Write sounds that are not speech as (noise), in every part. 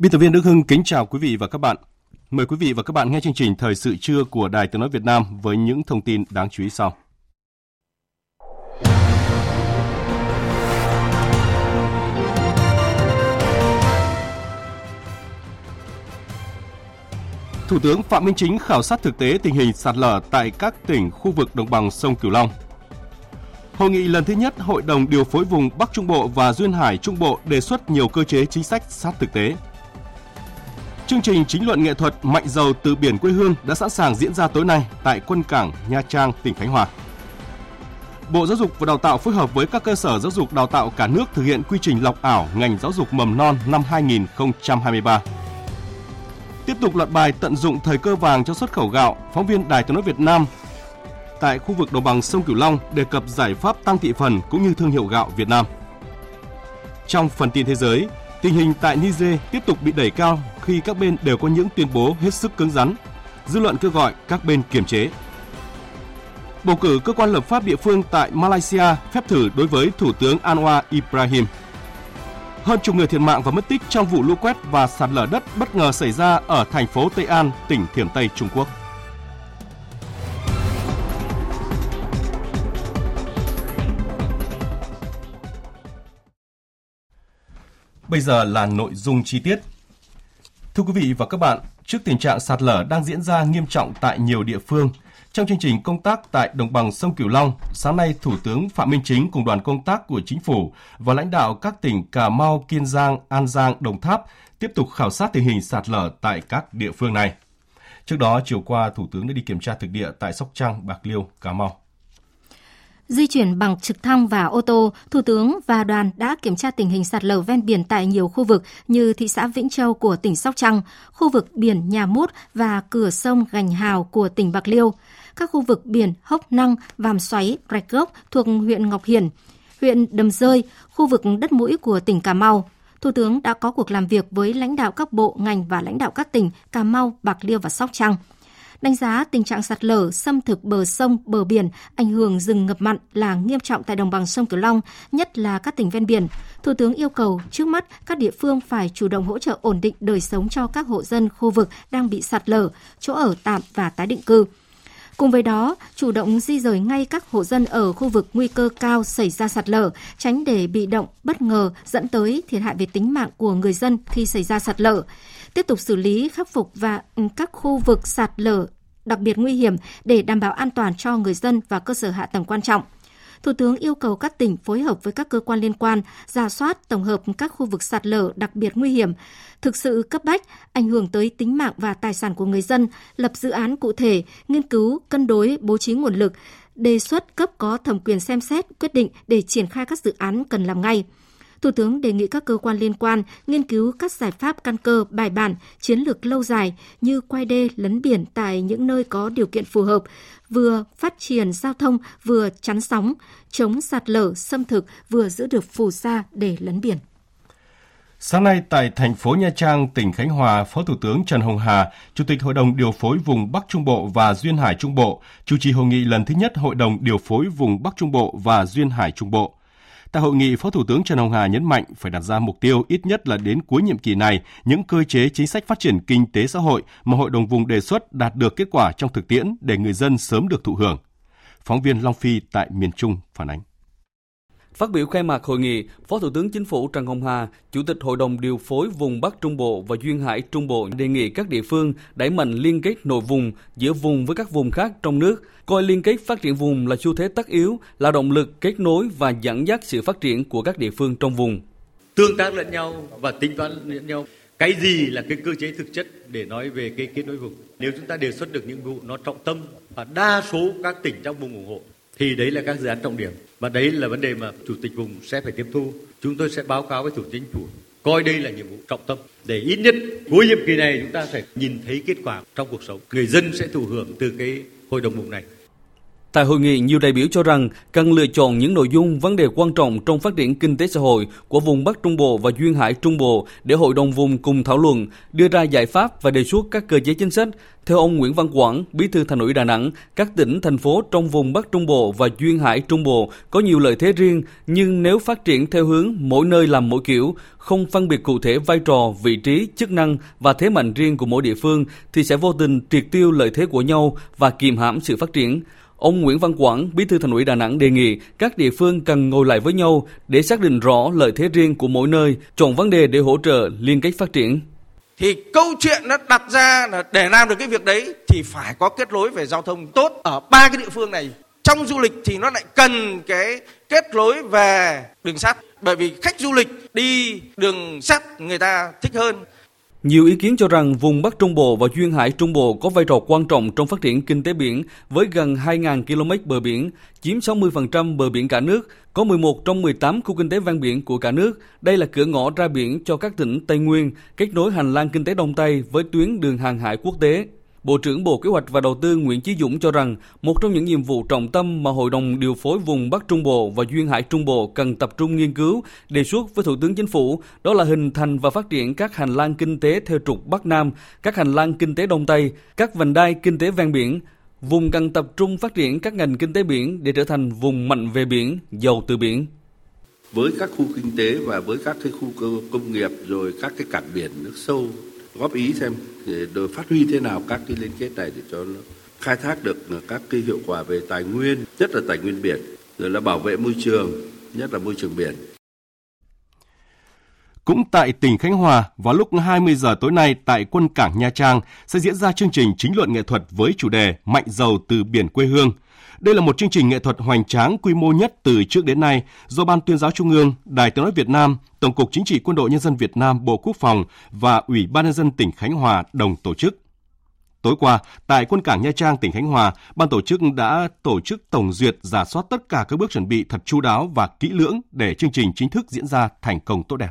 Biên tập viên Đức Hưng kính chào quý vị và các bạn. Mời quý vị và các bạn nghe chương trình Thời sự trưa của Đài Tiếng Nói Việt Nam với những thông tin đáng chú ý sau. Thủ tướng Phạm Minh Chính khảo sát thực tế tình hình sạt lở tại các tỉnh khu vực đồng bằng sông Cửu Long. Hội nghị lần thứ nhất Hội đồng điều phối vùng Bắc Trung Bộ và Duyên Hải Trung Bộ đề xuất nhiều cơ chế chính sách sát thực tế. Chương trình chính luận nghệ thuật Mạnh dầu từ biển quê hương đã sẵn sàng diễn ra tối nay tại quân cảng Nha Trang, tỉnh Khánh Hòa. Bộ Giáo dục và Đào tạo phối hợp với các cơ sở giáo dục đào tạo cả nước thực hiện quy trình lọc ảo ngành giáo dục mầm non năm 2023. Tiếp tục loạt bài tận dụng thời cơ vàng cho xuất khẩu gạo, phóng viên Đài Tiếng nói Việt Nam tại khu vực đồng bằng sông Cửu Long đề cập giải pháp tăng thị phần cũng như thương hiệu gạo Việt Nam. Trong phần tin thế giới, tình hình tại Niger tiếp tục bị đẩy cao khi các bên đều có những tuyên bố hết sức cứng rắn. Dư luận kêu gọi các bên kiềm chế. Bầu cử cơ quan lập pháp địa phương tại Malaysia phép thử đối với Thủ tướng Anwar Ibrahim. Hơn chục người thiệt mạng và mất tích trong vụ lũ quét và sạt lở đất bất ngờ xảy ra ở thành phố Tây An, tỉnh Thiểm Tây, Trung Quốc. Bây giờ là nội dung chi tiết. Thưa quý vị và các bạn, trước tình trạng sạt lở đang diễn ra nghiêm trọng tại nhiều địa phương, trong chương trình công tác tại đồng bằng sông Cửu Long, sáng nay Thủ tướng Phạm Minh Chính cùng đoàn công tác của chính phủ và lãnh đạo các tỉnh Cà Mau, Kiên Giang, An Giang, Đồng Tháp tiếp tục khảo sát tình hình sạt lở tại các địa phương này. Trước đó, chiều qua, Thủ tướng đã đi kiểm tra thực địa tại Sóc Trăng, Bạc Liêu, Cà Mau. Di chuyển bằng trực thăng và ô tô, Thủ tướng và đoàn đã kiểm tra tình hình sạt lở ven biển tại nhiều khu vực như thị xã Vĩnh Châu của tỉnh Sóc Trăng, khu vực biển Nhà Mút và cửa sông Gành Hào của tỉnh Bạc Liêu, các khu vực biển Hốc Năng, Vàm Xoáy, Rạch Gốc thuộc huyện Ngọc Hiển, huyện Đầm Rơi, khu vực đất mũi của tỉnh Cà Mau. Thủ tướng đã có cuộc làm việc với lãnh đạo các bộ, ngành và lãnh đạo các tỉnh Cà Mau, Bạc Liêu và Sóc Trăng – đánh giá tình trạng sạt lở, xâm thực bờ sông, bờ biển, ảnh hưởng rừng ngập mặn là nghiêm trọng tại đồng bằng sông Cửu Long, nhất là các tỉnh ven biển. Thủ tướng yêu cầu trước mắt các địa phương phải chủ động hỗ trợ ổn định đời sống cho các hộ dân khu vực đang bị sạt lở, chỗ ở tạm và tái định cư. Cùng với đó, chủ động di rời ngay các hộ dân ở khu vực nguy cơ cao xảy ra sạt lở, tránh để bị động, bất ngờ dẫn tới thiệt hại về tính mạng của người dân khi xảy ra sạt lở tiếp tục xử lý, khắc phục và ừ, các khu vực sạt lở đặc biệt nguy hiểm để đảm bảo an toàn cho người dân và cơ sở hạ tầng quan trọng. Thủ tướng yêu cầu các tỉnh phối hợp với các cơ quan liên quan, ra soát tổng hợp các khu vực sạt lở đặc biệt nguy hiểm, thực sự cấp bách, ảnh hưởng tới tính mạng và tài sản của người dân, lập dự án cụ thể, nghiên cứu, cân đối, bố trí nguồn lực, đề xuất cấp có thẩm quyền xem xét, quyết định để triển khai các dự án cần làm ngay. Thủ tướng đề nghị các cơ quan liên quan nghiên cứu các giải pháp căn cơ, bài bản, chiến lược lâu dài như quay đê, lấn biển tại những nơi có điều kiện phù hợp, vừa phát triển giao thông, vừa chắn sóng, chống sạt lở, xâm thực, vừa giữ được phù sa để lấn biển. Sáng nay tại thành phố Nha Trang, tỉnh Khánh Hòa, Phó Thủ tướng Trần Hồng Hà, Chủ tịch Hội đồng điều phối vùng Bắc Trung Bộ và Duyên Hải Trung Bộ, chủ trì hội nghị lần thứ nhất Hội đồng điều phối vùng Bắc Trung Bộ và Duyên Hải Trung Bộ. Tại hội nghị, Phó Thủ tướng Trần Hồng Hà nhấn mạnh phải đặt ra mục tiêu ít nhất là đến cuối nhiệm kỳ này, những cơ chế chính sách phát triển kinh tế xã hội mà Hội đồng vùng đề xuất đạt được kết quả trong thực tiễn để người dân sớm được thụ hưởng. Phóng viên Long Phi tại miền Trung phản ánh. Phát biểu khai mạc hội nghị, Phó Thủ tướng Chính phủ Trần Hồng Hà, Chủ tịch Hội đồng điều phối vùng Bắc Trung Bộ và Duyên Hải Trung Bộ đề nghị các địa phương đẩy mạnh liên kết nội vùng giữa vùng với các vùng khác trong nước, coi liên kết phát triển vùng là xu thế tất yếu, là động lực kết nối và dẫn dắt sự phát triển của các địa phương trong vùng. Tương tác lẫn nhau và tính toán lẫn nhau. Cái gì là cái cơ chế thực chất để nói về cái kết nối vùng? Nếu chúng ta đề xuất được những vụ nó trọng tâm và đa số các tỉnh trong vùng ủng hộ thì đấy là các dự án trọng điểm và đấy là vấn đề mà chủ tịch vùng sẽ phải tiếp thu chúng tôi sẽ báo cáo với thủ tướng chính phủ coi đây là nhiệm vụ trọng tâm để ít nhất cuối nhiệm kỳ này chúng ta phải nhìn thấy kết quả trong cuộc sống người dân sẽ thụ hưởng từ cái hội đồng vùng này Tại hội nghị, nhiều đại biểu cho rằng cần lựa chọn những nội dung, vấn đề quan trọng trong phát triển kinh tế xã hội của vùng Bắc Trung Bộ và Duyên Hải Trung Bộ để hội đồng vùng cùng thảo luận, đưa ra giải pháp và đề xuất các cơ chế chính sách. Theo ông Nguyễn Văn Quảng, Bí thư Thành ủy Đà Nẵng, các tỉnh, thành phố trong vùng Bắc Trung Bộ và Duyên Hải Trung Bộ có nhiều lợi thế riêng, nhưng nếu phát triển theo hướng mỗi nơi làm mỗi kiểu, không phân biệt cụ thể vai trò, vị trí, chức năng và thế mạnh riêng của mỗi địa phương thì sẽ vô tình triệt tiêu lợi thế của nhau và kiềm hãm sự phát triển. Ông Nguyễn Văn Quảng, Bí thư Thành ủy Đà Nẵng đề nghị các địa phương cần ngồi lại với nhau để xác định rõ lợi thế riêng của mỗi nơi, chọn vấn đề để hỗ trợ liên kết phát triển. Thì câu chuyện nó đặt ra là để làm được cái việc đấy thì phải có kết nối về giao thông tốt ở ba cái địa phương này. Trong du lịch thì nó lại cần cái kết nối về đường sắt bởi vì khách du lịch đi đường sắt người ta thích hơn nhiều ý kiến cho rằng vùng Bắc Trung Bộ và Duyên Hải Trung Bộ có vai trò quan trọng trong phát triển kinh tế biển với gần 2.000 km bờ biển, chiếm 60% bờ biển cả nước, có 11 trong 18 khu kinh tế ven biển của cả nước. Đây là cửa ngõ ra biển cho các tỉnh Tây Nguyên, kết nối hành lang kinh tế Đông Tây với tuyến đường hàng hải quốc tế. Bộ trưởng Bộ Kế hoạch và Đầu tư Nguyễn Chí Dũng cho rằng một trong những nhiệm vụ trọng tâm mà Hội đồng điều phối vùng Bắc Trung Bộ và Duyên Hải Trung Bộ cần tập trung nghiên cứu, đề xuất với Thủ tướng Chính phủ đó là hình thành và phát triển các hành lang kinh tế theo trục Bắc Nam, các hành lang kinh tế Đông Tây, các vành đai kinh tế ven biển. Vùng cần tập trung phát triển các ngành kinh tế biển để trở thành vùng mạnh về biển, giàu từ biển với các khu kinh tế và với các cái khu công nghiệp rồi các cái cảng biển nước sâu góp ý xem để phát huy thế nào các cái liên kết này để cho nó khai thác được các cái hiệu quả về tài nguyên, nhất là tài nguyên biển, rồi là bảo vệ môi trường, nhất là môi trường biển. Cũng tại tỉnh Khánh Hòa, vào lúc 20 giờ tối nay tại quân cảng Nha Trang sẽ diễn ra chương trình chính luận nghệ thuật với chủ đề Mạnh dầu từ biển quê hương – đây là một chương trình nghệ thuật hoành tráng quy mô nhất từ trước đến nay do Ban tuyên giáo Trung ương, Đài tiếng nói Việt Nam, Tổng cục Chính trị Quân đội Nhân dân Việt Nam, Bộ Quốc phòng và Ủy ban nhân dân tỉnh Khánh Hòa đồng tổ chức. Tối qua, tại quân cảng Nha Trang, tỉnh Khánh Hòa, ban tổ chức đã tổ chức tổng duyệt giả soát tất cả các bước chuẩn bị thật chu đáo và kỹ lưỡng để chương trình chính thức diễn ra thành công tốt đẹp.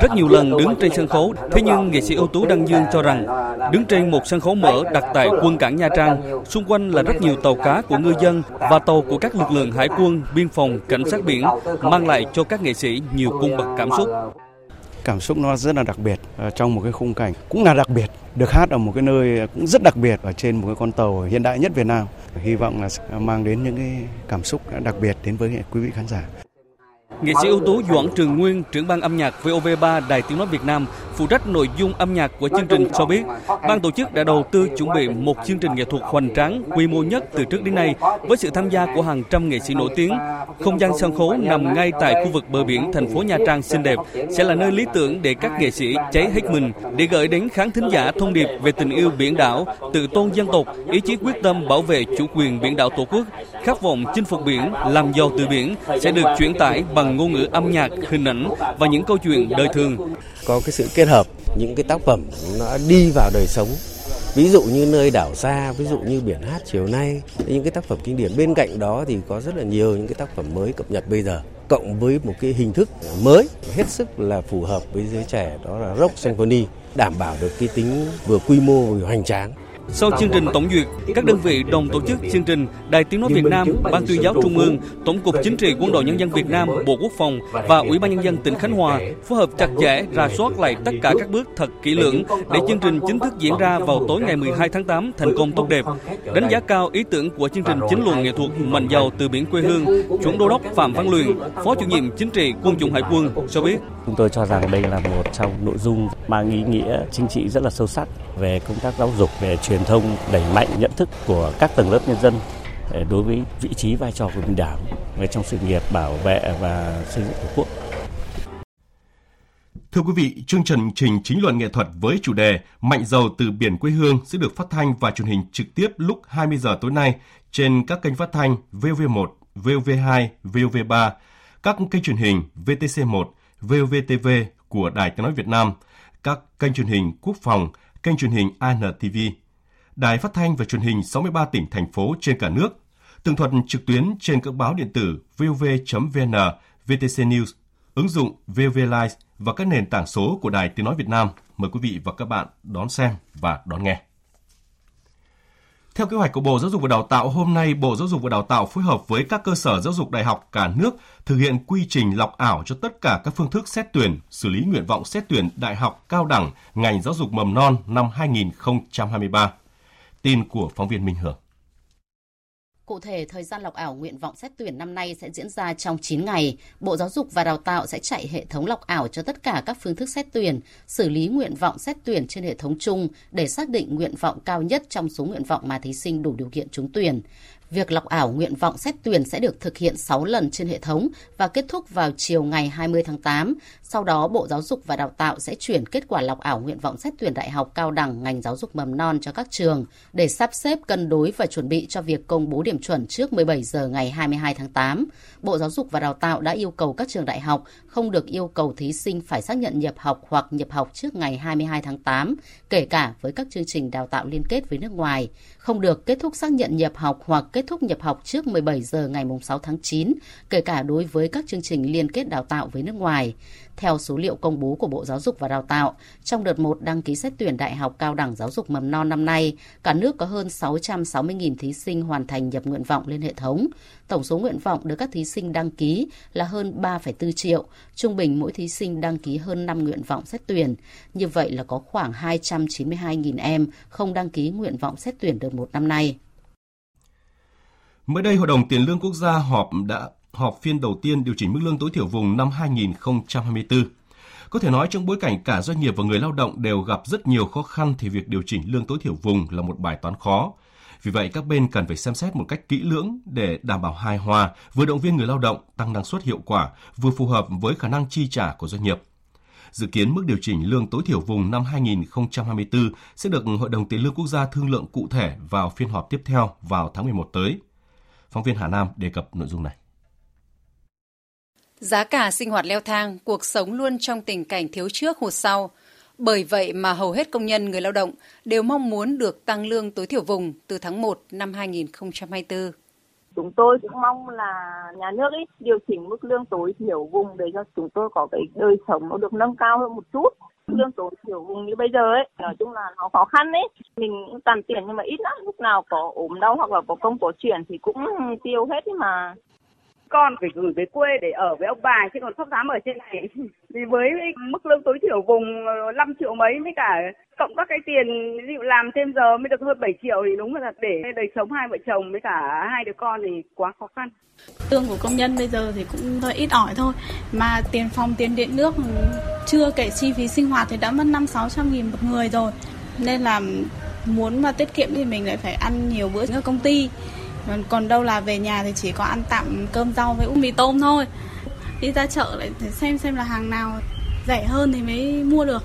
Rất nhiều lần đứng trên sân khấu, thế nhưng nghệ sĩ ưu tú Đăng Dương cho rằng đứng trên một sân khấu mở đặt tại quân cảng Nha Trang, xung quanh là rất nhiều tàu cá của ngư dân và tàu của các lực lượng hải quân, biên phòng, cảnh sát biển mang lại cho các nghệ sĩ nhiều cung bậc cảm xúc. Cảm xúc nó rất là đặc biệt ờ, trong một cái khung cảnh cũng là đặc biệt được hát ở một cái nơi cũng rất đặc biệt ở trên một cái con tàu hiện đại nhất Việt Nam. Hy vọng là mang đến những cái cảm xúc đặc biệt đến với quý vị khán giả. Nghệ sĩ ưu tú Doãn Trường Nguyên, trưởng ban âm nhạc VOV3 Đài Tiếng Nói Việt Nam, phụ trách nội dung âm nhạc của chương trình cho biết, ban tổ chức đã đầu tư chuẩn bị một chương trình nghệ thuật hoành tráng quy mô nhất từ trước đến nay với sự tham gia của hàng trăm nghệ sĩ nổi tiếng. Không gian sân khấu nằm ngay tại khu vực bờ biển thành phố Nha Trang xinh đẹp sẽ là nơi lý tưởng để các nghệ sĩ cháy hết mình để gửi đến khán thính giả thông điệp về tình yêu biển đảo, tự tôn dân tộc, ý chí quyết tâm bảo vệ chủ quyền biển đảo Tổ quốc, khát vọng chinh phục biển, làm giàu từ biển sẽ được chuyển tải bằng ngôn ngữ âm nhạc, hình ảnh và những câu chuyện đời thường. Có cái sự kết hợp những cái tác phẩm nó đi vào đời sống. Ví dụ như nơi đảo xa ví dụ như biển hát chiều nay. Những cái tác phẩm kinh điển. Bên cạnh đó thì có rất là nhiều những cái tác phẩm mới cập nhật bây giờ cộng với một cái hình thức mới. Hết sức là phù hợp với giới trẻ đó là rock symphony đảm bảo được cái tính vừa quy mô vừa hoành tráng sau chương trình tổng duyệt, các đơn vị đồng tổ chức chương trình Đài Tiếng Nói Việt Nam, Ban tuyên giáo Trung ương, Tổng cục Chính trị Quân đội Nhân dân Việt Nam, Bộ Quốc phòng và Ủy ban Nhân dân tỉnh Khánh Hòa phối hợp chặt chẽ rà soát lại tất cả các bước thật kỹ lưỡng để chương trình chính thức diễn ra vào tối ngày 12 tháng 8 thành công tốt đẹp. Đánh giá cao ý tưởng của chương trình chính luận nghệ thuật Mạnh giàu từ biển quê hương, chuẩn đô đốc Phạm Văn Luyện, Phó chủ nhiệm chính trị Quân chủng Hải quân cho biết. Chúng tôi cho rằng đây là một trong nội dung mang ý nghĩa chính trị rất là sâu sắc về công tác giáo dục, về truyền thông đẩy mạnh nhận thức của các tầng lớp nhân dân ờ, đối với vị trí vai trò của mình đảng trong sự nghiệp bảo vệ và xây dựng tổ quốc. Thưa quý vị, chương trình trình chính luận nghệ thuật với chủ đề Mạnh dầu từ biển quê hương sẽ được phát thanh và truyền hình trực tiếp lúc 20 giờ tối nay trên các kênh phát thanh VV1, VV2, VV3, các kênh truyền hình VTC1, VOVTV của Đài Tiếng Nói Việt Nam, các kênh truyền hình Quốc phòng, kênh truyền hình ANTV, Đài Phát thanh và Truyền hình 63 tỉnh, thành phố trên cả nước, tường thuật trực tuyến trên các báo điện tử vov.vn, VTC News, ứng dụng VV Live và các nền tảng số của Đài Tiếng Nói Việt Nam. Mời quý vị và các bạn đón xem và đón nghe. Theo kế hoạch của Bộ Giáo dục và Đào tạo, hôm nay Bộ Giáo dục và Đào tạo phối hợp với các cơ sở giáo dục đại học cả nước thực hiện quy trình lọc ảo cho tất cả các phương thức xét tuyển, xử lý nguyện vọng xét tuyển đại học cao đẳng ngành giáo dục mầm non năm 2023. Tin của phóng viên Minh Hưởng. Cụ thể, thời gian lọc ảo nguyện vọng xét tuyển năm nay sẽ diễn ra trong 9 ngày. Bộ Giáo dục và Đào tạo sẽ chạy hệ thống lọc ảo cho tất cả các phương thức xét tuyển, xử lý nguyện vọng xét tuyển trên hệ thống chung để xác định nguyện vọng cao nhất trong số nguyện vọng mà thí sinh đủ điều kiện trúng tuyển. Việc lọc ảo nguyện vọng xét tuyển sẽ được thực hiện 6 lần trên hệ thống và kết thúc vào chiều ngày 20 tháng 8. Sau đó, Bộ Giáo dục và Đào tạo sẽ chuyển kết quả lọc ảo nguyện vọng xét tuyển đại học cao đẳng ngành giáo dục mầm non cho các trường để sắp xếp cân đối và chuẩn bị cho việc công bố điểm chuẩn trước 17 giờ ngày 22 tháng 8. Bộ Giáo dục và Đào tạo đã yêu cầu các trường đại học không được yêu cầu thí sinh phải xác nhận nhập học hoặc nhập học trước ngày 22 tháng 8, kể cả với các chương trình đào tạo liên kết với nước ngoài, không được kết thúc xác nhận nhập học hoặc kết thúc nhập học trước 17 giờ ngày 6 tháng 9, kể cả đối với các chương trình liên kết đào tạo với nước ngoài. Theo số liệu công bố của Bộ Giáo dục và Đào tạo, trong đợt 1 đăng ký xét tuyển Đại học Cao đẳng Giáo dục Mầm non năm nay, cả nước có hơn 660.000 thí sinh hoàn thành nhập nguyện vọng lên hệ thống. Tổng số nguyện vọng được các thí sinh đăng ký là hơn 3,4 triệu, trung bình mỗi thí sinh đăng ký hơn 5 nguyện vọng xét tuyển. Như vậy là có khoảng 292.000 em không đăng ký nguyện vọng xét tuyển đợt 1 năm nay. Mới đây, Hội đồng Tiền lương Quốc gia họp đã họp phiên đầu tiên điều chỉnh mức lương tối thiểu vùng năm 2024. Có thể nói trong bối cảnh cả doanh nghiệp và người lao động đều gặp rất nhiều khó khăn thì việc điều chỉnh lương tối thiểu vùng là một bài toán khó. Vì vậy các bên cần phải xem xét một cách kỹ lưỡng để đảm bảo hài hòa, vừa động viên người lao động tăng năng suất hiệu quả, vừa phù hợp với khả năng chi trả của doanh nghiệp. Dự kiến mức điều chỉnh lương tối thiểu vùng năm 2024 sẽ được Hội đồng Tiền lương Quốc gia thương lượng cụ thể vào phiên họp tiếp theo vào tháng 11 tới. Phóng viên Hà Nam đề cập nội dung này. Giá cả sinh hoạt leo thang, cuộc sống luôn trong tình cảnh thiếu trước hụt sau. Bởi vậy mà hầu hết công nhân người lao động đều mong muốn được tăng lương tối thiểu vùng từ tháng 1 năm 2024. Chúng tôi cũng mong là nhà nước ấy điều chỉnh mức lương tối thiểu vùng để cho chúng tôi có cái đời sống nó được nâng cao hơn một chút lương tối thiểu vùng như bây giờ ấy nói chung là nó khó khăn ấy mình cũng tàn tiền nhưng mà ít lắm lúc nào có ốm đau hoặc là có công có chuyển thì cũng tiêu hết ấy mà con phải gửi về quê để ở với ông bà, chứ còn không dám ở trên này (laughs) vì với mức lương tối thiểu vùng 5 triệu mấy với cả cộng các cái tiền ví dụ làm thêm giờ mới được hơn 7 triệu thì đúng là để đời sống hai vợ chồng với cả hai đứa con thì quá khó khăn. Lương của công nhân bây giờ thì cũng hơi ít ỏi thôi, mà tiền phòng, tiền điện, nước chưa kể chi phí sinh hoạt thì đã mất năm sáu trăm nghìn một người rồi. Nên là muốn mà tiết kiệm thì mình lại phải ăn nhiều bữa ở công ty còn đâu là về nhà thì chỉ có ăn tạm cơm rau với mì tôm thôi đi ra chợ lại xem xem là hàng nào rẻ hơn thì mới mua được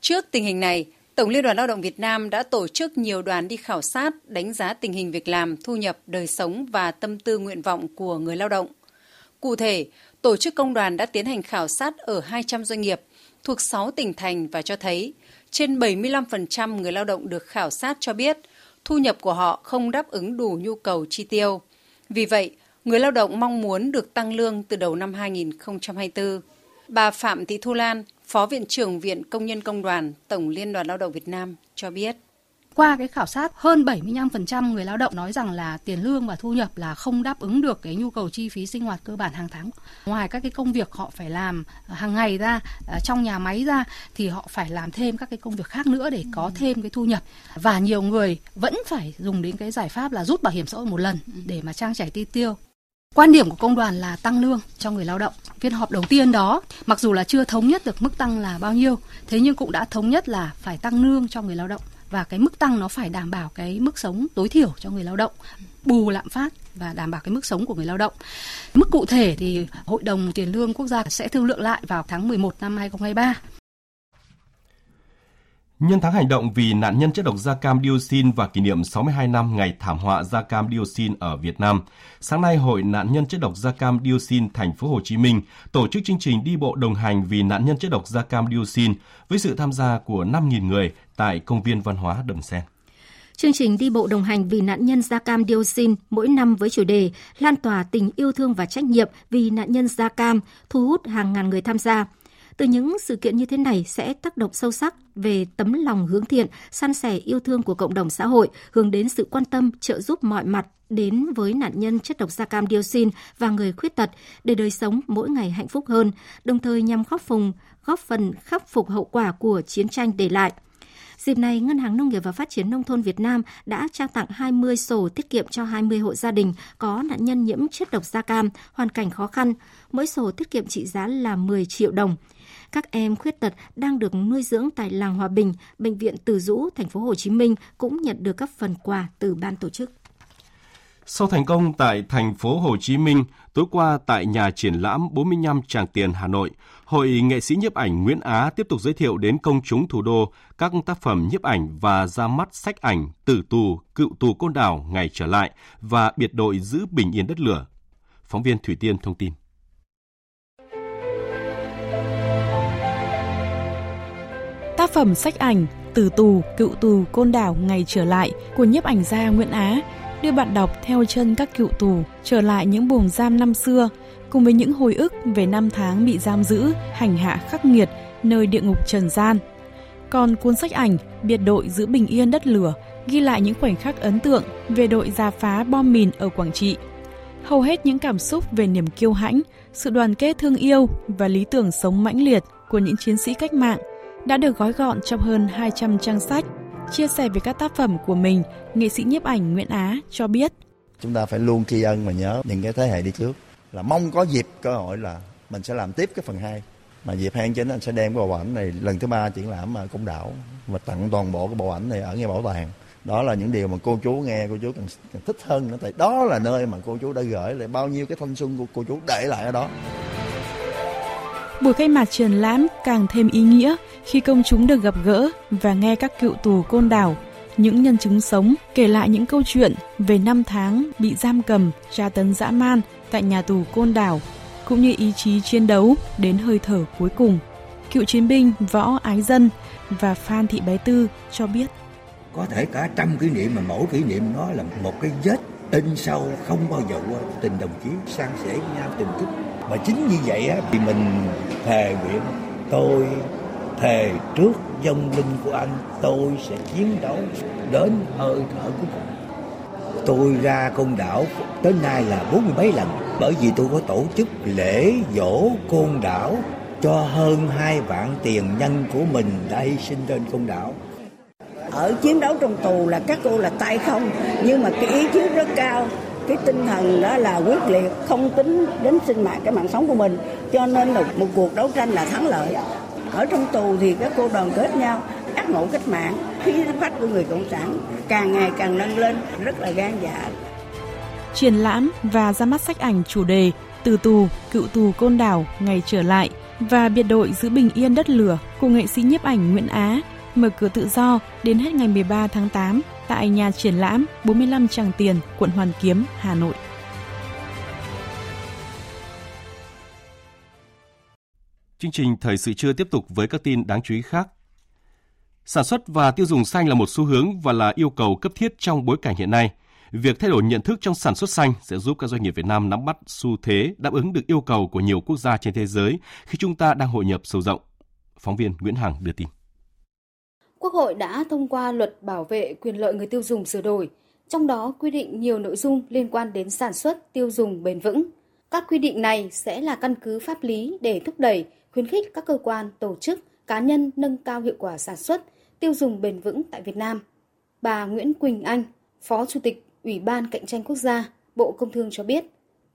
trước tình hình này Tổng Liên đoàn Lao động Việt Nam đã tổ chức nhiều đoàn đi khảo sát, đánh giá tình hình việc làm, thu nhập, đời sống và tâm tư nguyện vọng của người lao động. Cụ thể, tổ chức công đoàn đã tiến hành khảo sát ở 200 doanh nghiệp thuộc 6 tỉnh thành và cho thấy trên 75% người lao động được khảo sát cho biết thu nhập của họ không đáp ứng đủ nhu cầu chi tiêu. Vì vậy, người lao động mong muốn được tăng lương từ đầu năm 2024. Bà Phạm Thị Thu Lan, Phó Viện trưởng Viện Công nhân Công đoàn Tổng Liên đoàn Lao động Việt Nam cho biết. Qua cái khảo sát, hơn 75% người lao động nói rằng là tiền lương và thu nhập là không đáp ứng được cái nhu cầu chi phí sinh hoạt cơ bản hàng tháng. Ngoài các cái công việc họ phải làm ờ, hàng ngày ra, ờ, trong nhà máy ra thì họ phải làm thêm các cái công việc khác nữa để có thêm cái thu nhập. Và nhiều người vẫn phải dùng đến cái giải pháp là rút bảo hiểm xã hội một lần để mà trang trải chi tiêu. Quan điểm của công đoàn là tăng lương cho người lao động. Phiên họp đầu tiên đó, mặc dù là chưa thống nhất được mức tăng là bao nhiêu, thế nhưng cũng đã thống nhất là phải tăng lương cho người lao động và cái mức tăng nó phải đảm bảo cái mức sống tối thiểu cho người lao động, bù lạm phát và đảm bảo cái mức sống của người lao động. Mức cụ thể thì Hội đồng Tiền lương Quốc gia sẽ thương lượng lại vào tháng 11 năm 2023. Nhân tháng hành động vì nạn nhân chất độc da cam dioxin và kỷ niệm 62 năm ngày thảm họa da cam dioxin ở Việt Nam, sáng nay Hội nạn nhân chất độc da cam dioxin thành phố Hồ Chí Minh tổ chức chương trình đi bộ đồng hành vì nạn nhân chất độc da cam dioxin với sự tham gia của 5.000 người tại công viên văn hóa Đầm Sen. Chương trình đi bộ đồng hành vì nạn nhân da cam dioxin mỗi năm với chủ đề lan tỏa tình yêu thương và trách nhiệm vì nạn nhân da cam, thu hút hàng ngàn người tham gia. Từ những sự kiện như thế này sẽ tác động sâu sắc về tấm lòng hướng thiện, san sẻ yêu thương của cộng đồng xã hội, hướng đến sự quan tâm, trợ giúp mọi mặt đến với nạn nhân chất độc da cam dioxin và người khuyết tật để đời sống mỗi ngày hạnh phúc hơn, đồng thời nhằm góp phần góp phần khắc phục hậu quả của chiến tranh để lại. Dịp này, Ngân hàng Nông nghiệp và Phát triển Nông thôn Việt Nam đã trao tặng 20 sổ tiết kiệm cho 20 hộ gia đình có nạn nhân nhiễm chất độc da cam, hoàn cảnh khó khăn. Mỗi sổ tiết kiệm trị giá là 10 triệu đồng. Các em khuyết tật đang được nuôi dưỡng tại làng Hòa Bình, bệnh viện Từ Dũ, thành phố Hồ Chí Minh cũng nhận được các phần quà từ ban tổ chức. Sau thành công tại thành phố Hồ Chí Minh, tối qua tại nhà triển lãm 45 Tràng Tiền Hà Nội, Hội nghệ sĩ nhiếp ảnh Nguyễn Á tiếp tục giới thiệu đến công chúng thủ đô các tác phẩm nhiếp ảnh và ra mắt sách ảnh Tử tù, cựu tù côn đảo ngày trở lại và biệt đội giữ bình yên đất lửa. Phóng viên Thủy Tiên thông tin. Tác phẩm sách ảnh từ tù, cựu tù côn đảo ngày trở lại của nhiếp ảnh gia Nguyễn Á đưa bạn đọc theo chân các cựu tù trở lại những buồng giam năm xưa, cùng với những hồi ức về năm tháng bị giam giữ, hành hạ khắc nghiệt nơi địa ngục trần gian. Còn cuốn sách ảnh Biệt đội giữ bình yên đất lửa ghi lại những khoảnh khắc ấn tượng về đội giả phá bom mìn ở Quảng Trị. Hầu hết những cảm xúc về niềm kiêu hãnh, sự đoàn kết thương yêu và lý tưởng sống mãnh liệt của những chiến sĩ cách mạng đã được gói gọn trong hơn 200 trang sách Chia sẻ về các tác phẩm của mình, nghệ sĩ nhiếp ảnh Nguyễn Á cho biết. Chúng ta phải luôn tri ân và nhớ những cái thế hệ đi trước. Là mong có dịp cơ hội là mình sẽ làm tiếp cái phần 2. Mà dịp hai chính anh sẽ đem cái bộ ảnh này lần thứ ba triển lãm ở công đảo và tặng toàn bộ cái bộ ảnh này ở ngay bảo tàng đó là những điều mà cô chú nghe cô chú càng, càng thích hơn nữa tại đó là nơi mà cô chú đã gửi lại bao nhiêu cái thanh xuân của cô chú để lại ở đó Buổi khai mạc triển lãm càng thêm ý nghĩa khi công chúng được gặp gỡ và nghe các cựu tù côn đảo, những nhân chứng sống kể lại những câu chuyện về năm tháng bị giam cầm, tra tấn dã man tại nhà tù côn đảo, cũng như ý chí chiến đấu đến hơi thở cuối cùng. Cựu chiến binh Võ Ái Dân và Phan Thị Bé Tư cho biết. Có thể cả trăm kỷ niệm mà mỗi kỷ niệm nó là một cái vết in sâu không bao giờ quên tình đồng chí sang sẻ với nhau tình thích và chính như vậy á, thì mình thề nguyện, tôi thề trước dân linh của anh, tôi sẽ chiến đấu đến hơi thở của cùng. Tôi ra côn đảo tới nay là bốn mươi mấy lần, bởi vì tôi có tổ chức lễ dỗ côn đảo cho hơn hai vạn tiền nhân của mình đã hy sinh trên côn đảo. Ở chiến đấu trong tù là các cô là tay không, nhưng mà cái ý chí rất cao cái tinh thần đó là quyết liệt, không tính đến sinh mạng, cái mạng sống của mình. Cho nên là một cuộc đấu tranh là thắng lợi. Ở trong tù thì các cô đoàn kết nhau, ác ngộ cách mạng, khí phách của người cộng sản càng ngày càng nâng lên, rất là gan dạ. Triển lãm và ra mắt sách ảnh chủ đề từ tù, cựu tù côn đảo, ngày trở lại và biệt đội giữ bình yên đất lửa của nghệ sĩ nhiếp ảnh Nguyễn Á mở cửa tự do đến hết ngày 13 tháng 8 tại nhà triển lãm 45 Tràng Tiền, quận Hoàn Kiếm, Hà Nội. Chương trình Thời sự trưa tiếp tục với các tin đáng chú ý khác. Sản xuất và tiêu dùng xanh là một xu hướng và là yêu cầu cấp thiết trong bối cảnh hiện nay. Việc thay đổi nhận thức trong sản xuất xanh sẽ giúp các doanh nghiệp Việt Nam nắm bắt xu thế đáp ứng được yêu cầu của nhiều quốc gia trên thế giới khi chúng ta đang hội nhập sâu rộng. Phóng viên Nguyễn Hằng đưa tin. Quốc hội đã thông qua luật bảo vệ quyền lợi người tiêu dùng sửa đổi, trong đó quy định nhiều nội dung liên quan đến sản xuất, tiêu dùng bền vững. Các quy định này sẽ là căn cứ pháp lý để thúc đẩy, khuyến khích các cơ quan, tổ chức, cá nhân nâng cao hiệu quả sản xuất, tiêu dùng bền vững tại Việt Nam. Bà Nguyễn Quỳnh Anh, Phó Chủ tịch Ủy ban Cạnh tranh Quốc gia, Bộ Công Thương cho biết,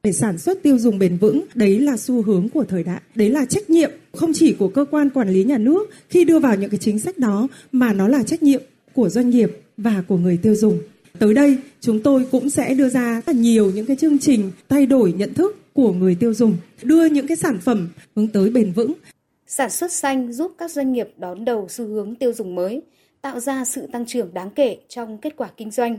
để sản xuất tiêu dùng bền vững đấy là xu hướng của thời đại đấy là trách nhiệm không chỉ của cơ quan quản lý nhà nước khi đưa vào những cái chính sách đó mà nó là trách nhiệm của doanh nghiệp và của người tiêu dùng. Tới đây, chúng tôi cũng sẽ đưa ra rất nhiều những cái chương trình thay đổi nhận thức của người tiêu dùng, đưa những cái sản phẩm hướng tới bền vững. Sản xuất xanh giúp các doanh nghiệp đón đầu xu hướng tiêu dùng mới, tạo ra sự tăng trưởng đáng kể trong kết quả kinh doanh.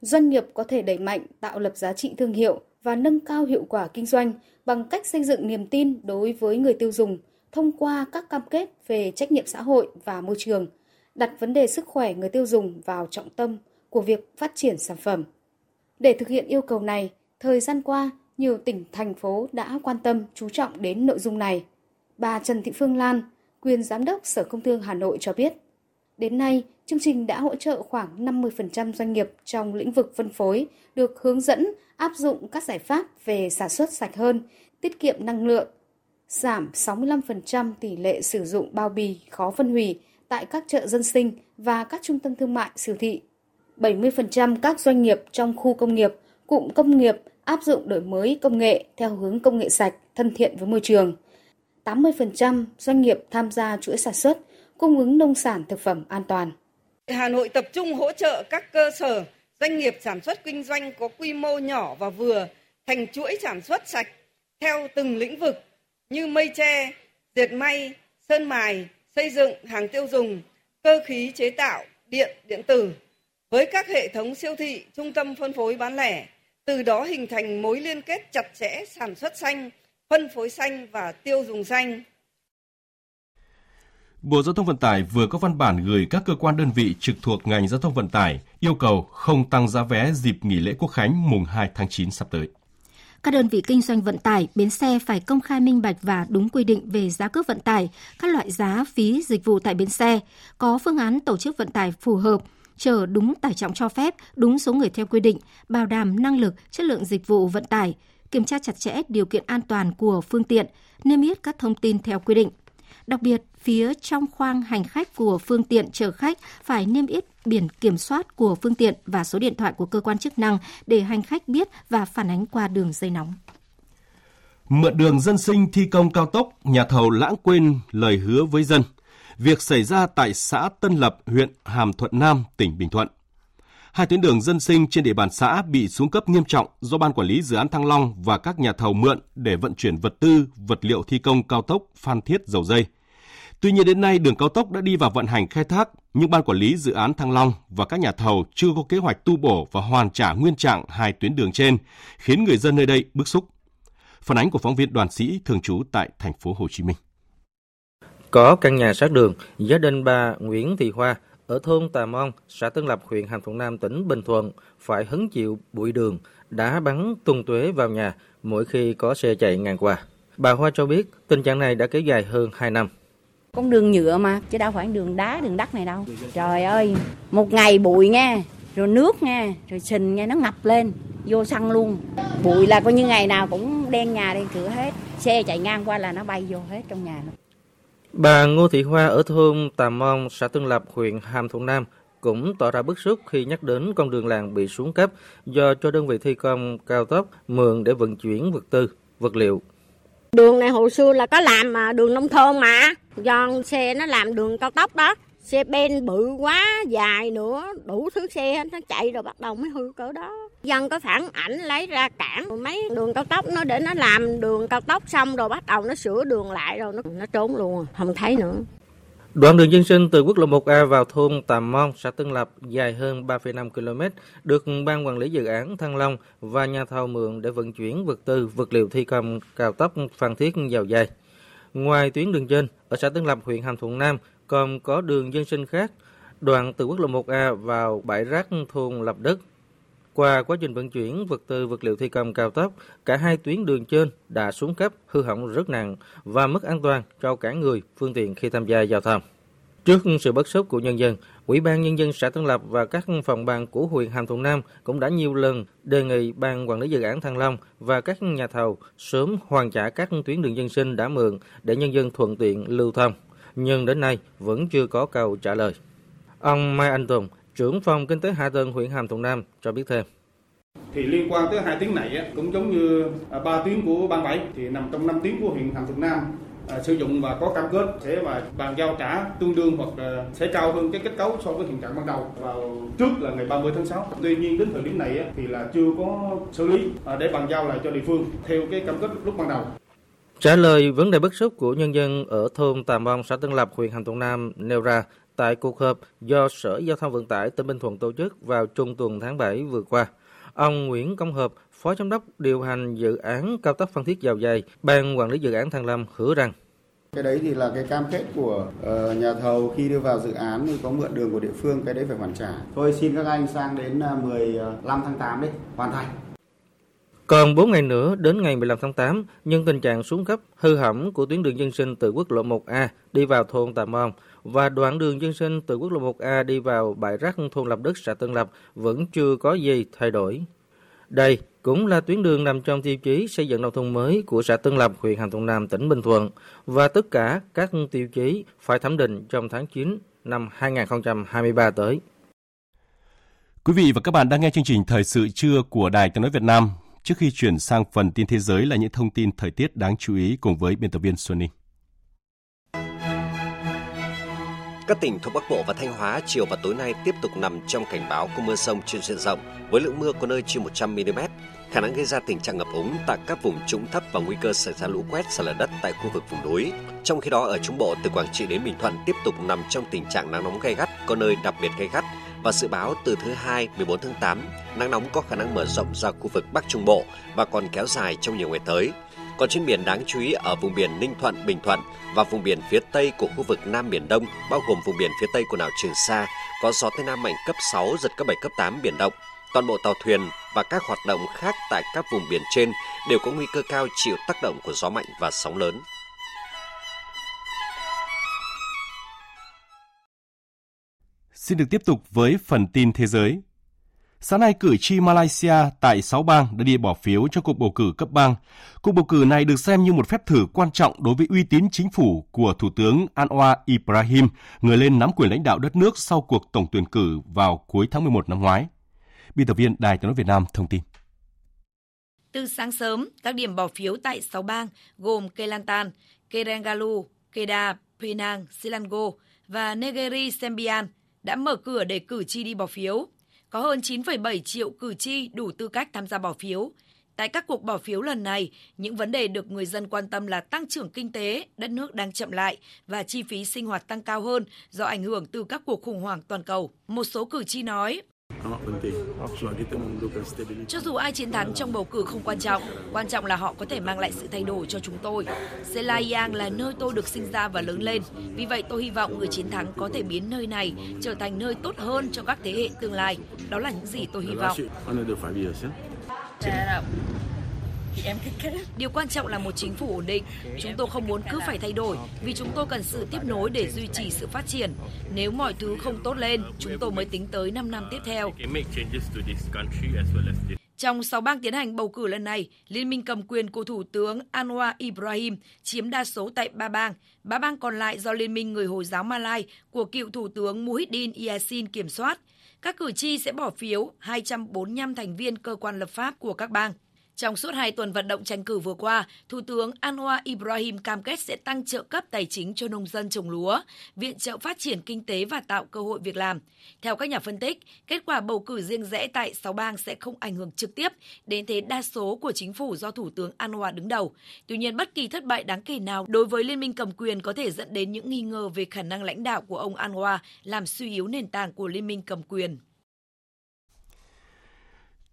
Doanh nghiệp có thể đẩy mạnh tạo lập giá trị thương hiệu và nâng cao hiệu quả kinh doanh bằng cách xây dựng niềm tin đối với người tiêu dùng thông qua các cam kết về trách nhiệm xã hội và môi trường, đặt vấn đề sức khỏe người tiêu dùng vào trọng tâm của việc phát triển sản phẩm. Để thực hiện yêu cầu này, thời gian qua, nhiều tỉnh, thành phố đã quan tâm, chú trọng đến nội dung này. Bà Trần Thị Phương Lan, quyền giám đốc Sở Công Thương Hà Nội cho biết, đến nay, chương trình đã hỗ trợ khoảng 50% doanh nghiệp trong lĩnh vực phân phối được hướng dẫn áp dụng các giải pháp về sản xuất sạch hơn, tiết kiệm năng lượng, giảm 65% tỷ lệ sử dụng bao bì khó phân hủy tại các chợ dân sinh và các trung tâm thương mại siêu thị. 70% các doanh nghiệp trong khu công nghiệp, cụm công nghiệp áp dụng đổi mới công nghệ theo hướng công nghệ sạch, thân thiện với môi trường. 80% doanh nghiệp tham gia chuỗi sản xuất, cung ứng nông sản thực phẩm an toàn. Hà Nội tập trung hỗ trợ các cơ sở, doanh nghiệp sản xuất kinh doanh có quy mô nhỏ và vừa thành chuỗi sản xuất sạch theo từng lĩnh vực như mây tre, dệt may, sơn mài, xây dựng, hàng tiêu dùng, cơ khí chế tạo, điện, điện tử với các hệ thống siêu thị, trung tâm phân phối bán lẻ, từ đó hình thành mối liên kết chặt chẽ sản xuất xanh, phân phối xanh và tiêu dùng xanh. Bộ Giao thông Vận tải vừa có văn bản gửi các cơ quan đơn vị trực thuộc ngành giao thông vận tải yêu cầu không tăng giá vé dịp nghỉ lễ Quốc khánh mùng 2 tháng 9 sắp tới. Các đơn vị kinh doanh vận tải, bến xe phải công khai minh bạch và đúng quy định về giá cước vận tải, các loại giá phí dịch vụ tại bến xe, có phương án tổ chức vận tải phù hợp, chở đúng tải trọng cho phép, đúng số người theo quy định, bảo đảm năng lực, chất lượng dịch vụ vận tải, kiểm tra chặt chẽ điều kiện an toàn của phương tiện, niêm yết các thông tin theo quy định. Đặc biệt, phía trong khoang hành khách của phương tiện chở khách phải niêm yết biển kiểm soát của phương tiện và số điện thoại của cơ quan chức năng để hành khách biết và phản ánh qua đường dây nóng. Mượn đường dân sinh thi công cao tốc, nhà thầu lãng quên lời hứa với dân. Việc xảy ra tại xã Tân Lập, huyện Hàm Thuận Nam, tỉnh Bình Thuận. Hai tuyến đường dân sinh trên địa bàn xã bị xuống cấp nghiêm trọng do Ban Quản lý Dự án Thăng Long và các nhà thầu mượn để vận chuyển vật tư, vật liệu thi công cao tốc Phan Thiết Dầu Dây. Tuy nhiên đến nay đường cao tốc đã đi vào vận hành khai thác, nhưng Ban Quản lý Dự án Thăng Long và các nhà thầu chưa có kế hoạch tu bổ và hoàn trả nguyên trạng hai tuyến đường trên, khiến người dân nơi đây bức xúc. Phản ánh của phóng viên Đoàn Sĩ thường trú tại thành phố Hồ Chí Minh. Có căn nhà sát đường, gia đình bà Nguyễn Thị Hoa ở thôn Tà Mon, xã Tân Lập, huyện Hàm Thuận Nam, tỉnh Bình Thuận phải hứng chịu bụi đường, đá bắn tung tuế vào nhà mỗi khi có xe chạy ngang qua. Bà Hoa cho biết tình trạng này đã kéo dài hơn 2 năm. Con đường nhựa mà, chứ đâu phải đường đá, đường đất này đâu. Trời ơi, một ngày bụi nha, rồi nước nha, rồi sình nha, nó ngập lên, vô xăng luôn. Bụi là coi như ngày nào cũng đen nhà đen cửa hết. Xe chạy ngang qua là nó bay vô hết trong nhà luôn. Bà Ngô Thị Hoa ở thôn Tà Mon, xã Tân Lập, huyện Hàm Thuận Nam cũng tỏ ra bức xúc khi nhắc đến con đường làng bị xuống cấp do cho đơn vị thi công cao tốc mượn để vận chuyển vật tư, vật liệu. Đường này hồi xưa là có làm mà đường nông thôn mà, do xe nó làm đường cao tốc đó. Xe ben bự quá, dài nữa, đủ thứ xe nó chạy rồi bắt đầu mới hư cỡ đó. Dân có phản ảnh lấy ra cản mấy đường cao tốc nó để nó làm đường cao tốc xong rồi bắt đầu nó sửa đường lại rồi nó nó trốn luôn, không thấy nữa. Đoạn đường dân sinh từ quốc lộ 1A vào thôn Tà Mon, xã Tân Lập dài hơn 3,5 km được Ban quản lý dự án Thăng Long và nhà thầu mượn để vận chuyển vật tư, vật liệu thi công cao tốc Phan Thiết dào dài. Ngoài tuyến đường trên, ở xã Tân Lập, huyện Hàm Thuận Nam còn có đường dân sinh khác, đoạn từ quốc lộ 1A vào bãi rác thôn Lập Đất. Qua quá trình vận chuyển vật tư vật liệu thi công cao tốc, cả hai tuyến đường trên đã xuống cấp, hư hỏng rất nặng và mất an toàn cho cả người, phương tiện khi tham gia giao thông. Trước sự bất xúc của nhân dân, Ủy ban Nhân dân xã Tân Lập và các phòng ban của huyện Hàm Thuận Nam cũng đã nhiều lần đề nghị Ban Quản lý Dự án Thăng Long và các nhà thầu sớm hoàn trả các tuyến đường dân sinh đã mượn để nhân dân thuận tiện lưu thông. Nhưng đến nay vẫn chưa có câu trả lời. Ông Mai Anh Tùng, trưởng phòng kinh tế hạ tầng huyện Hàm Thuận Nam cho biết thêm. Thì liên quan tới hai tuyến này cũng giống như à, ba tuyến của ban bảy thì nằm trong năm tuyến của huyện Hàm Thuận Nam à, sử dụng và có cam kết sẽ mà bàn giao trả tương đương hoặc là sẽ cao hơn cái kết cấu so với hiện trạng ban đầu vào trước là ngày 30 tháng 6. Tuy nhiên đến thời điểm này á, thì là chưa có xử lý à, để bàn giao lại cho địa phương theo cái cam kết lúc ban đầu. Trả lời vấn đề bức xúc của nhân dân ở thôn Tà Mong, xã Tân Lập, huyện Hàm Thuận Nam nêu ra tại cuộc họp do Sở Giao thông Vận tải tỉnh Bình Thuận tổ chức vào trung tuần tháng 7 vừa qua. Ông Nguyễn Công Hợp, Phó Giám đốc điều hành dự án cao tốc Phan Thiết Dầu Dây, Ban quản lý dự án Thăng Lâm hứa rằng cái đấy thì là cái cam kết của uh, nhà thầu khi đưa vào dự án thì có mượn đường của địa phương cái đấy phải hoàn trả. Thôi xin các anh sang đến ờ, 15 ờ, tháng 8 đi, hoàn thành. Còn 4 ngày nữa đến ngày 15 tháng 8, nhưng tình trạng xuống cấp, hư hỏng của tuyến đường dân sinh từ quốc lộ 1A đi vào thôn Tà Mong và đoạn đường dân sinh từ quốc lộ 1A đi vào bãi rác thôn Lập Đức, xã Tân Lập vẫn chưa có gì thay đổi. Đây cũng là tuyến đường nằm trong tiêu chí xây dựng nông thôn mới của xã Tân Lập, huyện Hàm Thuận Nam, tỉnh Bình Thuận và tất cả các tiêu chí phải thẩm định trong tháng 9 năm 2023 tới. Quý vị và các bạn đang nghe chương trình Thời sự trưa của Đài Tiếng nói Việt Nam. Trước khi chuyển sang phần tin thế giới là những thông tin thời tiết đáng chú ý cùng với biên tập viên Xuân Ninh. Các tỉnh thuộc Bắc Bộ và Thanh Hóa chiều và tối nay tiếp tục nằm trong cảnh báo có mưa sông trên diện rộng với lượng mưa có nơi trên 100 mm, khả năng gây ra tình trạng ngập úng tại các vùng trũng thấp và nguy cơ xảy ra lũ quét sạt lở đất tại khu vực vùng núi. Trong khi đó ở Trung Bộ từ Quảng Trị đến Bình Thuận tiếp tục nằm trong tình trạng nắng nóng gay gắt, có nơi đặc biệt gay gắt và dự báo từ thứ hai 14 tháng 8, nắng nóng có khả năng mở rộng ra khu vực Bắc Trung Bộ và còn kéo dài trong nhiều ngày tới. Còn trên biển đáng chú ý ở vùng biển Ninh Thuận, Bình Thuận và vùng biển phía Tây của khu vực Nam Biển Đông, bao gồm vùng biển phía Tây của đảo Trường Sa, có gió Tây Nam mạnh cấp 6, giật cấp 7, cấp 8 biển động. Toàn bộ tàu thuyền và các hoạt động khác tại các vùng biển trên đều có nguy cơ cao chịu tác động của gió mạnh và sóng lớn. Xin được tiếp tục với phần tin thế giới. Sáng nay, cử tri Malaysia tại 6 bang đã đi bỏ phiếu cho cuộc bầu cử cấp bang. Cuộc bầu cử này được xem như một phép thử quan trọng đối với uy tín chính phủ của Thủ tướng Anwar Ibrahim, người lên nắm quyền lãnh đạo đất nước sau cuộc tổng tuyển cử vào cuối tháng 11 năm ngoái. Biên tập viên Đài tiếng nói Việt Nam thông tin. Từ sáng sớm, các điểm bỏ phiếu tại 6 bang gồm Kelantan, Kerengalu, Kedah, Penang, Selangor và Negeri Sembilan đã mở cửa để cử tri đi bỏ phiếu. Có hơn 9,7 triệu cử tri đủ tư cách tham gia bỏ phiếu. Tại các cuộc bỏ phiếu lần này, những vấn đề được người dân quan tâm là tăng trưởng kinh tế, đất nước đang chậm lại và chi phí sinh hoạt tăng cao hơn do ảnh hưởng từ các cuộc khủng hoảng toàn cầu. Một số cử tri nói, cho dù ai chiến thắng trong bầu cử không quan trọng, quan trọng là họ có thể mang lại sự thay đổi cho chúng tôi. Selayang là nơi tôi được sinh ra và lớn lên, vì vậy tôi hy vọng người chiến thắng có thể biến nơi này trở thành nơi tốt hơn cho các thế hệ tương lai. Đó là những gì tôi hy vọng. Điều quan trọng là một chính phủ ổn định. Chúng tôi không muốn cứ phải thay đổi vì chúng tôi cần sự tiếp nối để duy trì sự phát triển. Nếu mọi thứ không tốt lên, chúng tôi mới tính tới 5 năm tiếp theo. Trong 6 bang tiến hành bầu cử lần này, Liên minh cầm quyền của Thủ tướng Anwar Ibrahim chiếm đa số tại ba bang. Ba bang còn lại do Liên minh Người Hồi giáo Malai của cựu Thủ tướng Muhyiddin Yassin kiểm soát. Các cử tri sẽ bỏ phiếu 245 thành viên cơ quan lập pháp của các bang. Trong suốt hai tuần vận động tranh cử vừa qua, Thủ tướng Anwar Ibrahim cam kết sẽ tăng trợ cấp tài chính cho nông dân trồng lúa, viện trợ phát triển kinh tế và tạo cơ hội việc làm. Theo các nhà phân tích, kết quả bầu cử riêng rẽ tại 6 bang sẽ không ảnh hưởng trực tiếp đến thế đa số của chính phủ do Thủ tướng Anwar đứng đầu. Tuy nhiên, bất kỳ thất bại đáng kể nào đối với liên minh cầm quyền có thể dẫn đến những nghi ngờ về khả năng lãnh đạo của ông Anwar làm suy yếu nền tảng của liên minh cầm quyền.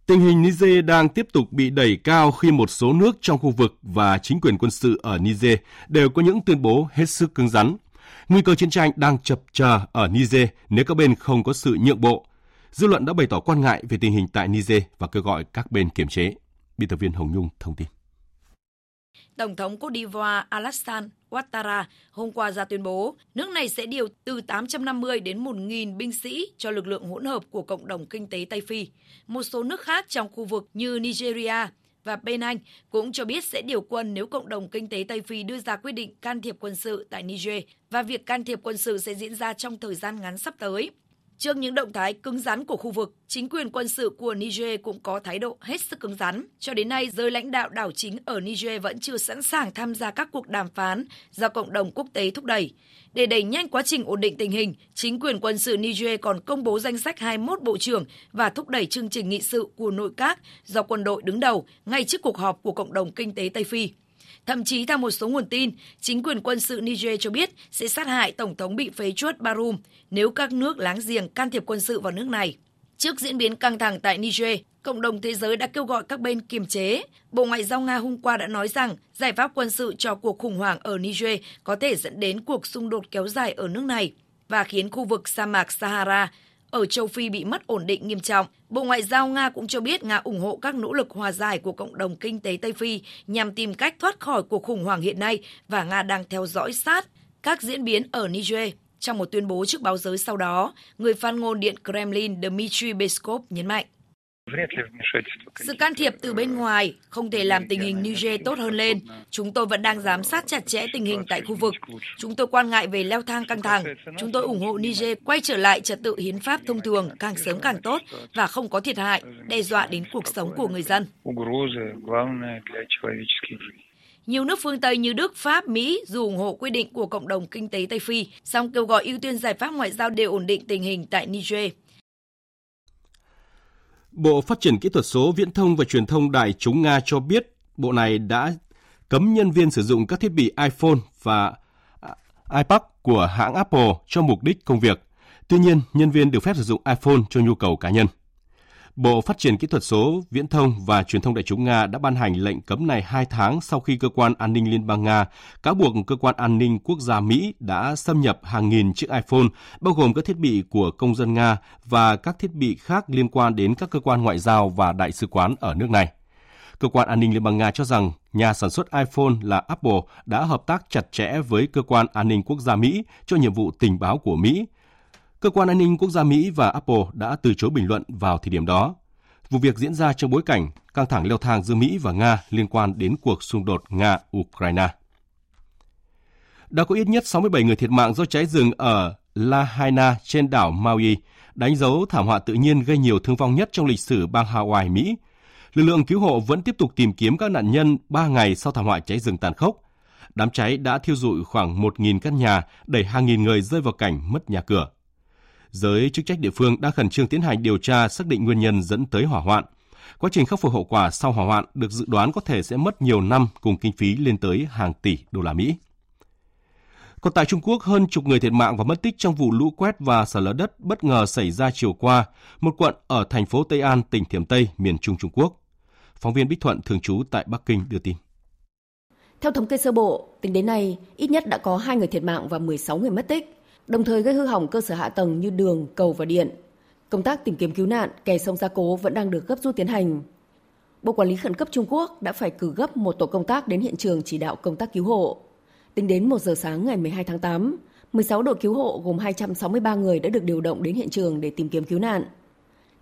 Tình hình Niger đang tiếp tục bị đẩy cao khi một số nước trong khu vực và chính quyền quân sự ở Niger đều có những tuyên bố hết sức cứng rắn. Nguy cơ chiến tranh đang chập chờ ở Niger nếu các bên không có sự nhượng bộ. Dư luận đã bày tỏ quan ngại về tình hình tại Niger và kêu gọi các bên kiềm chế. Biên tập viên Hồng Nhung thông tin. Tổng thống Côte d'Ivoire Alassane Ouattara hôm qua ra tuyên bố nước này sẽ điều từ 850 đến 1.000 binh sĩ cho lực lượng hỗn hợp của cộng đồng kinh tế Tây Phi. Một số nước khác trong khu vực như Nigeria và Benin cũng cho biết sẽ điều quân nếu cộng đồng kinh tế Tây Phi đưa ra quyết định can thiệp quân sự tại Niger, và việc can thiệp quân sự sẽ diễn ra trong thời gian ngắn sắp tới. Trước những động thái cứng rắn của khu vực, chính quyền quân sự của Niger cũng có thái độ hết sức cứng rắn. Cho đến nay, giới lãnh đạo đảo chính ở Niger vẫn chưa sẵn sàng tham gia các cuộc đàm phán do cộng đồng quốc tế thúc đẩy. Để đẩy nhanh quá trình ổn định tình hình, chính quyền quân sự Niger còn công bố danh sách 21 bộ trưởng và thúc đẩy chương trình nghị sự của nội các do quân đội đứng đầu ngay trước cuộc họp của cộng đồng kinh tế Tây Phi. Thậm chí theo một số nguồn tin, chính quyền quân sự Niger cho biết sẽ sát hại Tổng thống bị phế chuất Barum nếu các nước láng giềng can thiệp quân sự vào nước này. Trước diễn biến căng thẳng tại Niger, cộng đồng thế giới đã kêu gọi các bên kiềm chế. Bộ Ngoại giao Nga hôm qua đã nói rằng giải pháp quân sự cho cuộc khủng hoảng ở Niger có thể dẫn đến cuộc xung đột kéo dài ở nước này và khiến khu vực sa mạc Sahara ở châu Phi bị mất ổn định nghiêm trọng. Bộ Ngoại giao Nga cũng cho biết Nga ủng hộ các nỗ lực hòa giải của cộng đồng kinh tế Tây Phi nhằm tìm cách thoát khỏi cuộc khủng hoảng hiện nay và Nga đang theo dõi sát các diễn biến ở Niger. Trong một tuyên bố trước báo giới sau đó, người phát ngôn Điện Kremlin Dmitry Peskov nhấn mạnh. Sự can thiệp từ bên ngoài không thể làm tình hình Niger tốt hơn lên. Chúng tôi vẫn đang giám sát chặt chẽ tình hình tại khu vực. Chúng tôi quan ngại về leo thang căng thẳng. Chúng tôi ủng hộ Niger quay trở lại trật tự hiến pháp thông thường càng sớm càng tốt và không có thiệt hại, đe dọa đến cuộc sống của người dân. Nhiều nước phương Tây như Đức, Pháp, Mỹ dù ủng hộ quy định của cộng đồng kinh tế Tây Phi, song kêu gọi ưu tiên giải pháp ngoại giao để ổn định tình hình tại Niger. Bộ Phát triển Kỹ thuật số, Viễn thông và Truyền thông Đại chúng Nga cho biết bộ này đã cấm nhân viên sử dụng các thiết bị iPhone và à, iPad của hãng Apple cho mục đích công việc. Tuy nhiên, nhân viên được phép sử dụng iPhone cho nhu cầu cá nhân. Bộ Phát triển Kỹ thuật số, Viễn thông và Truyền thông Đại chúng Nga đã ban hành lệnh cấm này hai tháng sau khi Cơ quan An ninh Liên bang Nga cáo buộc Cơ quan An ninh Quốc gia Mỹ đã xâm nhập hàng nghìn chiếc iPhone, bao gồm các thiết bị của công dân Nga và các thiết bị khác liên quan đến các cơ quan ngoại giao và đại sứ quán ở nước này. Cơ quan an ninh Liên bang Nga cho rằng nhà sản xuất iPhone là Apple đã hợp tác chặt chẽ với Cơ quan an ninh quốc gia Mỹ cho nhiệm vụ tình báo của Mỹ, Cơ quan an ninh quốc gia Mỹ và Apple đã từ chối bình luận vào thời điểm đó. Vụ việc diễn ra trong bối cảnh căng thẳng leo thang giữa Mỹ và Nga liên quan đến cuộc xung đột Nga-Ukraine. Đã có ít nhất 67 người thiệt mạng do cháy rừng ở Lahaina trên đảo Maui, đánh dấu thảm họa tự nhiên gây nhiều thương vong nhất trong lịch sử bang Hawaii, Mỹ. Lực lượng cứu hộ vẫn tiếp tục tìm kiếm các nạn nhân 3 ngày sau thảm họa cháy rừng tàn khốc. Đám cháy đã thiêu rụi khoảng 1.000 căn nhà, đẩy hàng nghìn người rơi vào cảnh mất nhà cửa giới chức trách địa phương đang khẩn trương tiến hành điều tra xác định nguyên nhân dẫn tới hỏa hoạn. Quá trình khắc phục hậu quả sau hỏa hoạn được dự đoán có thể sẽ mất nhiều năm cùng kinh phí lên tới hàng tỷ đô la Mỹ. Còn tại Trung Quốc, hơn chục người thiệt mạng và mất tích trong vụ lũ quét và sạt lở đất bất ngờ xảy ra chiều qua, một quận ở thành phố Tây An, tỉnh Thiểm Tây, miền Trung Trung Quốc. Phóng viên Bích Thuận thường trú tại Bắc Kinh đưa tin. Theo thống kê sơ bộ, tính đến nay, ít nhất đã có 2 người thiệt mạng và 16 người mất tích đồng thời gây hư hỏng cơ sở hạ tầng như đường, cầu và điện. Công tác tìm kiếm cứu nạn, kè sông gia cố vẫn đang được gấp rút tiến hành. Bộ Quản lý Khẩn cấp Trung Quốc đã phải cử gấp một tổ công tác đến hiện trường chỉ đạo công tác cứu hộ. Tính đến 1 giờ sáng ngày 12 tháng 8, 16 đội cứu hộ gồm 263 người đã được điều động đến hiện trường để tìm kiếm cứu nạn.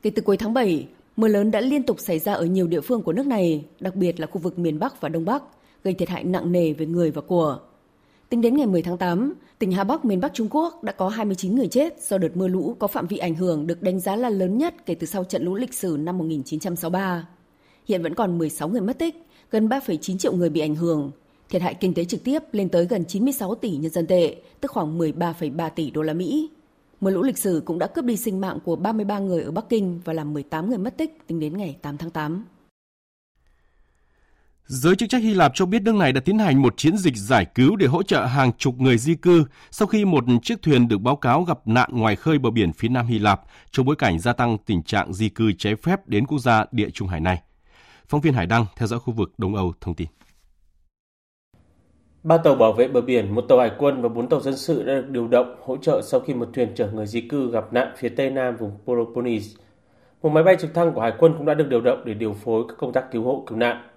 Kể từ cuối tháng 7, mưa lớn đã liên tục xảy ra ở nhiều địa phương của nước này, đặc biệt là khu vực miền Bắc và Đông Bắc, gây thiệt hại nặng nề về người và của. Tính đến ngày 10 tháng 8, tỉnh Hà Bắc miền Bắc Trung Quốc đã có 29 người chết do đợt mưa lũ có phạm vi ảnh hưởng được đánh giá là lớn nhất kể từ sau trận lũ lịch sử năm 1963. Hiện vẫn còn 16 người mất tích, gần 3,9 triệu người bị ảnh hưởng. Thiệt hại kinh tế trực tiếp lên tới gần 96 tỷ nhân dân tệ, tức khoảng 13,3 tỷ đô la Mỹ. Mưa lũ lịch sử cũng đã cướp đi sinh mạng của 33 người ở Bắc Kinh và làm 18 người mất tích tính đến ngày 8 tháng 8. Giới chức trách Hy Lạp cho biết nước này đã tiến hành một chiến dịch giải cứu để hỗ trợ hàng chục người di cư sau khi một chiếc thuyền được báo cáo gặp nạn ngoài khơi bờ biển phía nam Hy Lạp trong bối cảnh gia tăng tình trạng di cư trái phép đến quốc gia địa Trung Hải này. Phóng viên Hải Đăng theo dõi khu vực Đông Âu thông tin. Ba tàu bảo vệ bờ biển, một tàu hải quân và bốn tàu dân sự đã được điều động hỗ trợ sau khi một thuyền chở người di cư gặp nạn phía tây nam vùng Peloponnese. Một máy bay trực thăng của hải quân cũng đã được điều động để điều phối các công tác cứu hộ cứu nạn.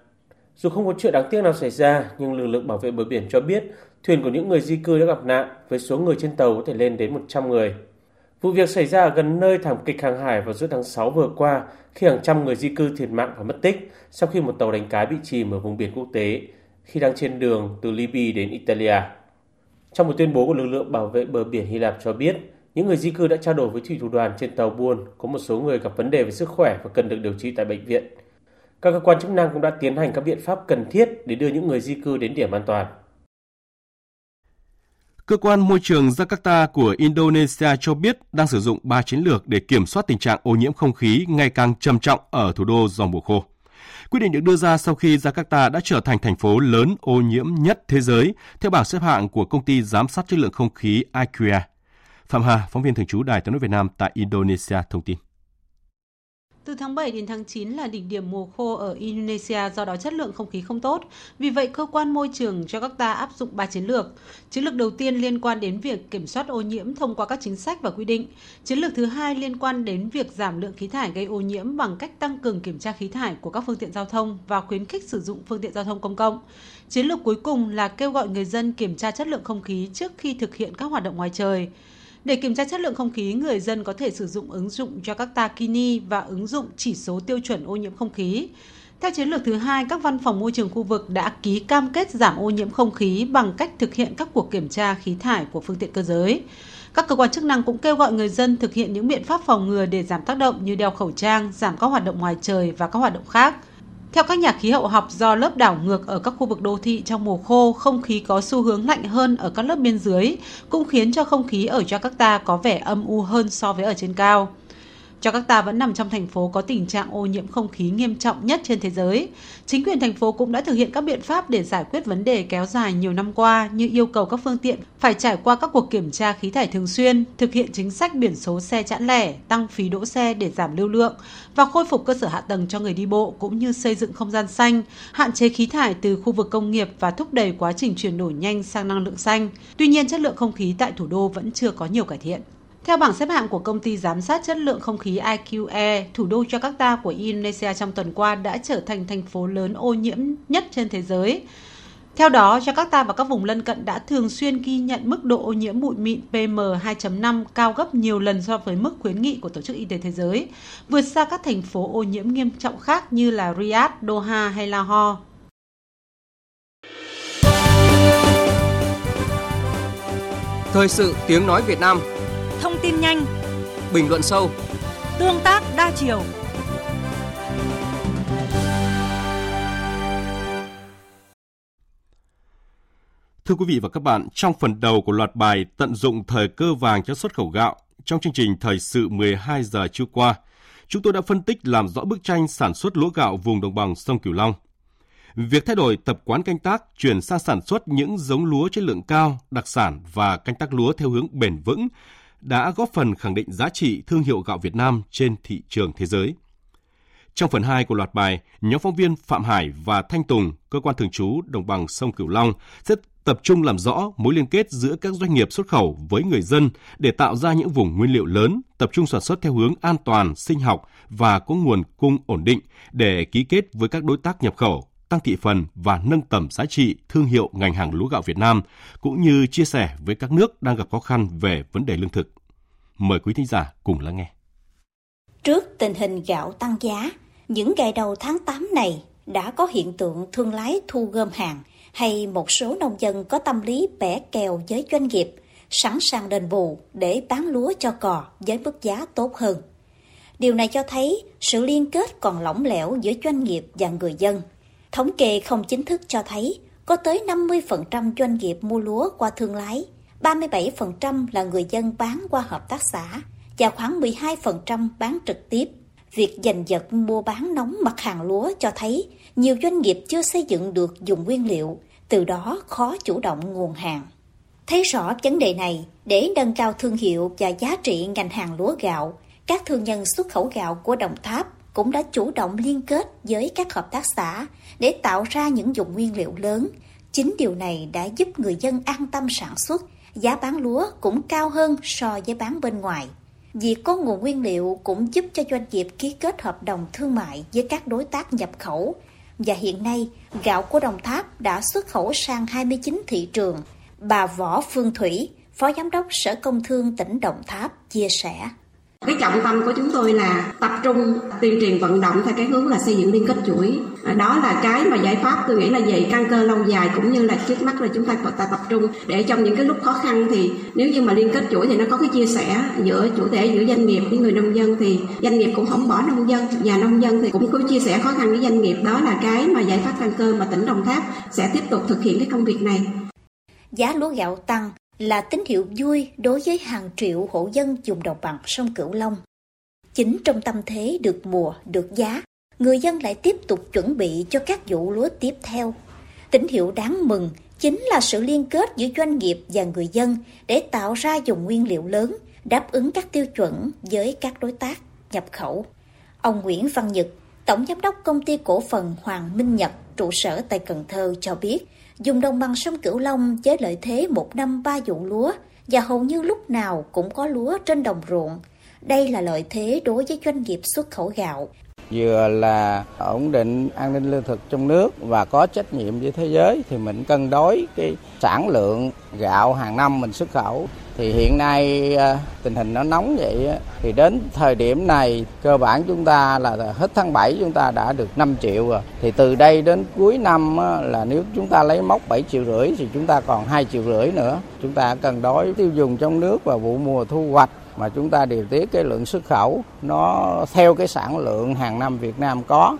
Dù không có chuyện đáng tiếc nào xảy ra, nhưng lực lượng bảo vệ bờ biển cho biết thuyền của những người di cư đã gặp nạn với số người trên tàu có thể lên đến 100 người. Vụ việc xảy ra ở gần nơi thảm kịch hàng hải vào giữa tháng 6 vừa qua khi hàng trăm người di cư thiệt mạng và mất tích sau khi một tàu đánh cá bị chìm ở vùng biển quốc tế khi đang trên đường từ Libya đến Italia. Trong một tuyên bố của lực lượng bảo vệ bờ biển Hy Lạp cho biết, Những người di cư đã trao đổi với thủy thủ đoàn trên tàu buôn, có một số người gặp vấn đề về sức khỏe và cần được điều trị tại bệnh viện. Các cơ quan chức năng cũng đã tiến hành các biện pháp cần thiết để đưa những người di cư đến điểm an toàn. Cơ quan môi trường Jakarta của Indonesia cho biết đang sử dụng ba chiến lược để kiểm soát tình trạng ô nhiễm không khí ngày càng trầm trọng ở thủ đô do mùa khô. Quyết định được đưa ra sau khi Jakarta đã trở thành thành phố lớn ô nhiễm nhất thế giới theo bảng xếp hạng của công ty giám sát chất lượng không khí IQA. Phạm Hà, phóng viên thường trú Đài tiếng nói Việt Nam tại Indonesia thông tin. Từ tháng 7 đến tháng 9 là đỉnh điểm mùa khô ở Indonesia do đó chất lượng không khí không tốt. Vì vậy, cơ quan môi trường Jakarta áp dụng 3 chiến lược. Chiến lược đầu tiên liên quan đến việc kiểm soát ô nhiễm thông qua các chính sách và quy định. Chiến lược thứ hai liên quan đến việc giảm lượng khí thải gây ô nhiễm bằng cách tăng cường kiểm tra khí thải của các phương tiện giao thông và khuyến khích sử dụng phương tiện giao thông công cộng. Chiến lược cuối cùng là kêu gọi người dân kiểm tra chất lượng không khí trước khi thực hiện các hoạt động ngoài trời. Để kiểm tra chất lượng không khí, người dân có thể sử dụng ứng dụng Jakarta Kini và ứng dụng chỉ số tiêu chuẩn ô nhiễm không khí. Theo chiến lược thứ hai, các văn phòng môi trường khu vực đã ký cam kết giảm ô nhiễm không khí bằng cách thực hiện các cuộc kiểm tra khí thải của phương tiện cơ giới. Các cơ quan chức năng cũng kêu gọi người dân thực hiện những biện pháp phòng ngừa để giảm tác động như đeo khẩu trang, giảm các hoạt động ngoài trời và các hoạt động khác. Theo các nhà khí hậu học, do lớp đảo ngược ở các khu vực đô thị trong mùa khô, không khí có xu hướng lạnh hơn ở các lớp biên dưới, cũng khiến cho không khí ở Jakarta có vẻ âm u hơn so với ở trên cao. Jakarta vẫn nằm trong thành phố có tình trạng ô nhiễm không khí nghiêm trọng nhất trên thế giới. Chính quyền thành phố cũng đã thực hiện các biện pháp để giải quyết vấn đề kéo dài nhiều năm qua như yêu cầu các phương tiện phải trải qua các cuộc kiểm tra khí thải thường xuyên, thực hiện chính sách biển số xe chẵn lẻ, tăng phí đỗ xe để giảm lưu lượng và khôi phục cơ sở hạ tầng cho người đi bộ cũng như xây dựng không gian xanh, hạn chế khí thải từ khu vực công nghiệp và thúc đẩy quá trình chuyển đổi nhanh sang năng lượng xanh. Tuy nhiên, chất lượng không khí tại thủ đô vẫn chưa có nhiều cải thiện. Theo bảng xếp hạng của công ty giám sát chất lượng không khí IQE, thủ đô Jakarta của Indonesia trong tuần qua đã trở thành thành phố lớn ô nhiễm nhất trên thế giới. Theo đó, Jakarta và các vùng lân cận đã thường xuyên ghi nhận mức độ ô nhiễm bụi mịn PM2.5 cao gấp nhiều lần so với mức khuyến nghị của Tổ chức Y tế Thế giới, vượt xa các thành phố ô nhiễm nghiêm trọng khác như là Riyadh, Doha hay Lahore. Thời sự tiếng nói Việt Nam Thông tin nhanh. Bình luận sâu. Tương tác đa chiều. Thưa quý vị và các bạn, trong phần đầu của loạt bài tận dụng thời cơ vàng cho xuất khẩu gạo, trong chương trình Thời sự 12 giờ trưa qua, chúng tôi đã phân tích làm rõ bức tranh sản xuất lúa gạo vùng đồng bằng sông Cửu Long. Việc thay đổi tập quán canh tác chuyển sang sản xuất những giống lúa chất lượng cao, đặc sản và canh tác lúa theo hướng bền vững đã góp phần khẳng định giá trị thương hiệu gạo Việt Nam trên thị trường thế giới. Trong phần 2 của loạt bài, nhóm phóng viên Phạm Hải và Thanh Tùng, cơ quan thường trú đồng bằng sông Cửu Long sẽ tập trung làm rõ mối liên kết giữa các doanh nghiệp xuất khẩu với người dân để tạo ra những vùng nguyên liệu lớn, tập trung sản xuất theo hướng an toàn, sinh học và có nguồn cung ổn định để ký kết với các đối tác nhập khẩu, tăng thị phần và nâng tầm giá trị thương hiệu ngành hàng lúa gạo Việt Nam, cũng như chia sẻ với các nước đang gặp khó khăn về vấn đề lương thực. Mời quý thính giả cùng lắng nghe. Trước tình hình gạo tăng giá, những ngày đầu tháng 8 này đã có hiện tượng thương lái thu gom hàng hay một số nông dân có tâm lý bẻ kèo với doanh nghiệp, sẵn sàng đền bù để bán lúa cho cò với mức giá tốt hơn. Điều này cho thấy sự liên kết còn lỏng lẻo giữa doanh nghiệp và người dân. Thống kê không chính thức cho thấy có tới 50% doanh nghiệp mua lúa qua thương lái, 37% là người dân bán qua hợp tác xã và khoảng 12% bán trực tiếp. Việc giành giật mua bán nóng mặt hàng lúa cho thấy nhiều doanh nghiệp chưa xây dựng được dùng nguyên liệu, từ đó khó chủ động nguồn hàng. Thấy rõ vấn đề này, để nâng cao thương hiệu và giá trị ngành hàng lúa gạo, các thương nhân xuất khẩu gạo của Đồng Tháp cũng đã chủ động liên kết với các hợp tác xã để tạo ra những dùng nguyên liệu lớn. Chính điều này đã giúp người dân an tâm sản xuất, giá bán lúa cũng cao hơn so với bán bên ngoài. Việc có nguồn nguyên liệu cũng giúp cho doanh nghiệp ký kết hợp đồng thương mại với các đối tác nhập khẩu. Và hiện nay, gạo của Đồng Tháp đã xuất khẩu sang 29 thị trường. Bà Võ Phương Thủy, Phó Giám đốc Sở Công Thương tỉnh Đồng Tháp chia sẻ. Cái trọng tâm của chúng tôi là tập trung, tuyên truyền vận động theo cái hướng là xây dựng liên kết chuỗi. À, đó là cái mà giải pháp tôi nghĩ là về căn cơ lâu dài cũng như là trước mắt là chúng ta phải tập trung để trong những cái lúc khó khăn thì nếu như mà liên kết chuỗi thì nó có cái chia sẻ giữa chủ thể, giữa doanh nghiệp với người nông dân thì doanh nghiệp cũng không bỏ nông dân và nông dân thì cũng có chia sẻ khó khăn với doanh nghiệp đó là cái mà giải pháp căn cơ mà tỉnh Đồng Tháp sẽ tiếp tục thực hiện cái công việc này. Giá lúa gạo tăng là tín hiệu vui đối với hàng triệu hộ dân dùng đồng bằng sông Cửu Long. Chính trong tâm thế được mùa, được giá, người dân lại tiếp tục chuẩn bị cho các vụ lúa tiếp theo. Tín hiệu đáng mừng chính là sự liên kết giữa doanh nghiệp và người dân để tạo ra dùng nguyên liệu lớn, đáp ứng các tiêu chuẩn với các đối tác nhập khẩu. Ông Nguyễn Văn Nhật, Tổng Giám đốc Công ty Cổ phần Hoàng Minh Nhật, trụ sở tại Cần Thơ cho biết, dùng đồng bằng sông Cửu Long với lợi thế một năm ba vụ lúa, và hầu như lúc nào cũng có lúa trên đồng ruộng. Đây là lợi thế đối với doanh nghiệp xuất khẩu gạo. Vừa là ổn định an ninh lương thực trong nước và có trách nhiệm với thế giới, thì mình cân đối cái sản lượng gạo hàng năm mình xuất khẩu thì hiện nay ờ, tình hình nó nóng vậy thì đến thời điểm này cơ bản chúng ta là hết tháng 7 chúng ta đã được 5 triệu rồi. Thì từ đây đến cuối năm là nếu chúng ta lấy mốc 7 triệu rưỡi thì chúng ta còn 2 triệu rưỡi nữa. Chúng ta cần đối tiêu dùng trong nước và vụ mùa thu hoạch mà chúng ta điều tiết cái lượng xuất khẩu nó theo cái sản lượng hàng năm Việt Nam có.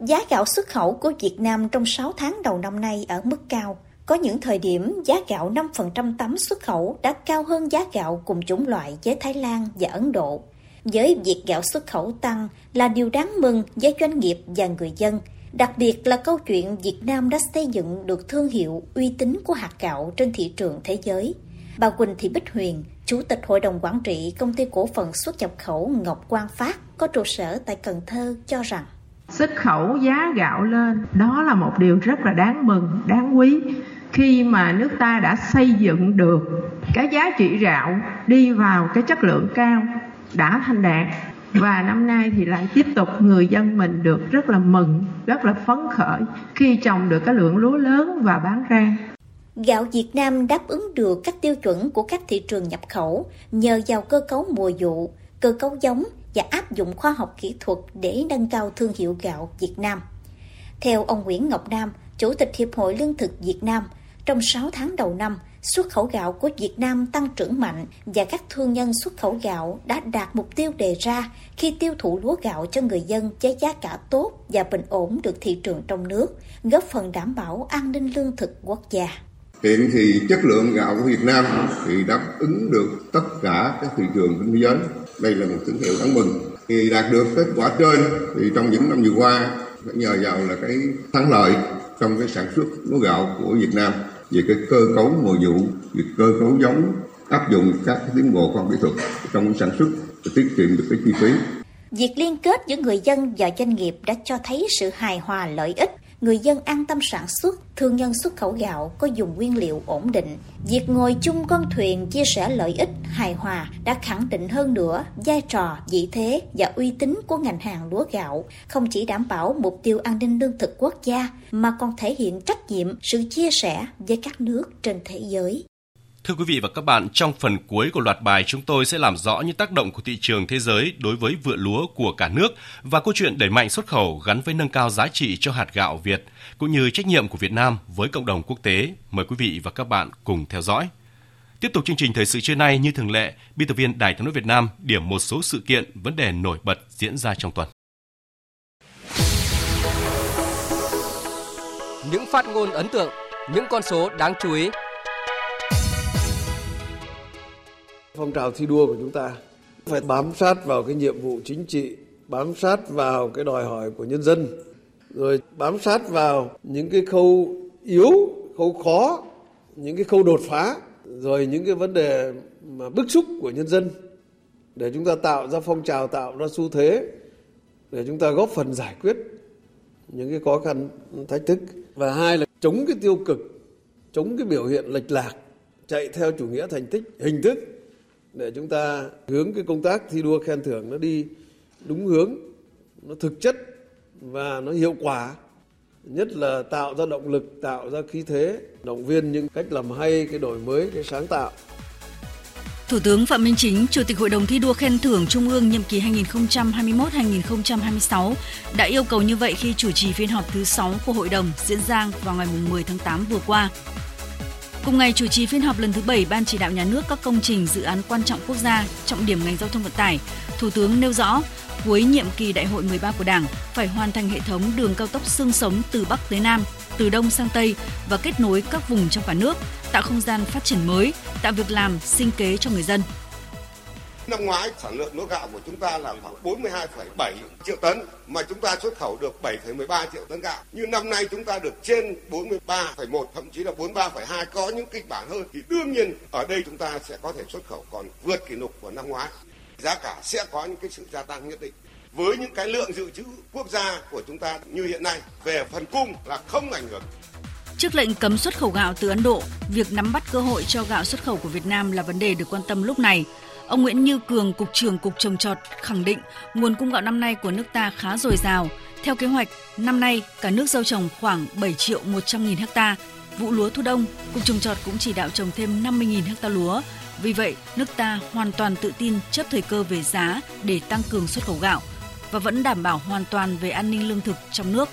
Giá gạo xuất khẩu của Việt Nam trong 6 tháng đầu năm nay ở mức cao, có những thời điểm giá gạo 5% tấm xuất khẩu đã cao hơn giá gạo cùng chủng loại với Thái Lan và Ấn Độ. Với việc gạo xuất khẩu tăng là điều đáng mừng với doanh nghiệp và người dân, đặc biệt là câu chuyện Việt Nam đã xây dựng được thương hiệu uy tín của hạt gạo trên thị trường thế giới. Bà Quỳnh Thị Bích Huyền, Chủ tịch Hội đồng Quản trị Công ty Cổ phần xuất nhập khẩu Ngọc Quang Phát có trụ sở tại Cần Thơ cho rằng Xuất khẩu giá gạo lên, đó là một điều rất là đáng mừng, đáng quý khi mà nước ta đã xây dựng được cái giá trị gạo đi vào cái chất lượng cao đã thành đạt và năm nay thì lại tiếp tục người dân mình được rất là mừng, rất là phấn khởi khi trồng được cái lượng lúa lớn và bán ra. Gạo Việt Nam đáp ứng được các tiêu chuẩn của các thị trường nhập khẩu nhờ vào cơ cấu mùa vụ, cơ cấu giống và áp dụng khoa học kỹ thuật để nâng cao thương hiệu gạo Việt Nam. Theo ông Nguyễn Ngọc Nam, Chủ tịch Hiệp hội Lương thực Việt Nam, trong 6 tháng đầu năm, xuất khẩu gạo của Việt Nam tăng trưởng mạnh và các thương nhân xuất khẩu gạo đã đạt mục tiêu đề ra khi tiêu thụ lúa gạo cho người dân với giá cả tốt và bình ổn được thị trường trong nước, góp phần đảm bảo an ninh lương thực quốc gia. Hiện thì chất lượng gạo của Việt Nam thì đáp ứng được tất cả các thị trường trên thế giới. Đây là một tín hiệu đáng mừng. Thì đạt được kết quả trên thì trong những năm vừa qua phải nhờ vào là cái thắng lợi trong cái sản xuất lúa gạo của Việt Nam về cái cơ cấu mùa vụ, về cơ cấu giống, áp dụng các tiến bộ khoa học kỹ thuật trong sản xuất để tiết kiệm được cái chi phí. Việc liên kết giữa người dân và doanh nghiệp đã cho thấy sự hài hòa lợi ích người dân an tâm sản xuất, thương nhân xuất khẩu gạo có dùng nguyên liệu ổn định. Việc ngồi chung con thuyền chia sẻ lợi ích hài hòa đã khẳng định hơn nữa vai trò, vị thế và uy tín của ngành hàng lúa gạo, không chỉ đảm bảo mục tiêu an ninh lương thực quốc gia mà còn thể hiện trách nhiệm, sự chia sẻ với các nước trên thế giới. Thưa quý vị và các bạn, trong phần cuối của loạt bài chúng tôi sẽ làm rõ những tác động của thị trường thế giới đối với vựa lúa của cả nước và câu chuyện đẩy mạnh xuất khẩu gắn với nâng cao giá trị cho hạt gạo Việt, cũng như trách nhiệm của Việt Nam với cộng đồng quốc tế. Mời quý vị và các bạn cùng theo dõi. Tiếp tục chương trình thời sự trưa nay như thường lệ, biên tập viên Đài tiếng nói Việt Nam điểm một số sự kiện, vấn đề nổi bật diễn ra trong tuần. Những phát ngôn ấn tượng, những con số đáng chú ý phong trào thi đua của chúng ta phải bám sát vào cái nhiệm vụ chính trị, bám sát vào cái đòi hỏi của nhân dân, rồi bám sát vào những cái khâu yếu, khâu khó, những cái khâu đột phá, rồi những cái vấn đề mà bức xúc của nhân dân để chúng ta tạo ra phong trào, tạo ra xu thế để chúng ta góp phần giải quyết những cái khó khăn, thách thức. Và hai là chống cái tiêu cực, chống cái biểu hiện lệch lạc, chạy theo chủ nghĩa thành tích, hình thức để chúng ta hướng cái công tác thi đua khen thưởng nó đi đúng hướng nó thực chất và nó hiệu quả nhất là tạo ra động lực tạo ra khí thế động viên những cách làm hay cái đổi mới cái sáng tạo Thủ tướng Phạm Minh Chính, Chủ tịch Hội đồng thi đua khen thưởng Trung ương nhiệm kỳ 2021-2026 đã yêu cầu như vậy khi chủ trì phiên họp thứ 6 của hội đồng diễn ra vào ngày 10 tháng 8 vừa qua. Cùng ngày chủ trì phiên họp lần thứ 7 Ban chỉ đạo nhà nước các công trình dự án quan trọng quốc gia, trọng điểm ngành giao thông vận tải, Thủ tướng nêu rõ cuối nhiệm kỳ đại hội 13 của Đảng phải hoàn thành hệ thống đường cao tốc xương sống từ Bắc tới Nam, từ Đông sang Tây và kết nối các vùng trong cả nước, tạo không gian phát triển mới, tạo việc làm, sinh kế cho người dân. Năm ngoái sản lượng lúa gạo của chúng ta là khoảng 42,7 triệu tấn mà chúng ta xuất khẩu được 7,13 triệu tấn gạo. Như năm nay chúng ta được trên 43,1 thậm chí là 43,2 có những kịch bản hơn thì đương nhiên ở đây chúng ta sẽ có thể xuất khẩu còn vượt kỷ lục của năm ngoái. Giá cả sẽ có những cái sự gia tăng nhất định với những cái lượng dự trữ quốc gia của chúng ta như hiện nay về phần cung là không ảnh hưởng Trước lệnh cấm xuất khẩu gạo từ Ấn Độ, việc nắm bắt cơ hội cho gạo xuất khẩu của Việt Nam là vấn đề được quan tâm lúc này. Ông Nguyễn Như Cường, Cục trưởng Cục Trồng Trọt khẳng định nguồn cung gạo năm nay của nước ta khá dồi dào. Theo kế hoạch, năm nay cả nước gieo trồng khoảng 7 triệu 100 nghìn ha. Vụ lúa thu đông, Cục Trồng Trọt cũng chỉ đạo trồng thêm 50 nghìn ha lúa. Vì vậy, nước ta hoàn toàn tự tin chấp thời cơ về giá để tăng cường xuất khẩu gạo và vẫn đảm bảo hoàn toàn về an ninh lương thực trong nước.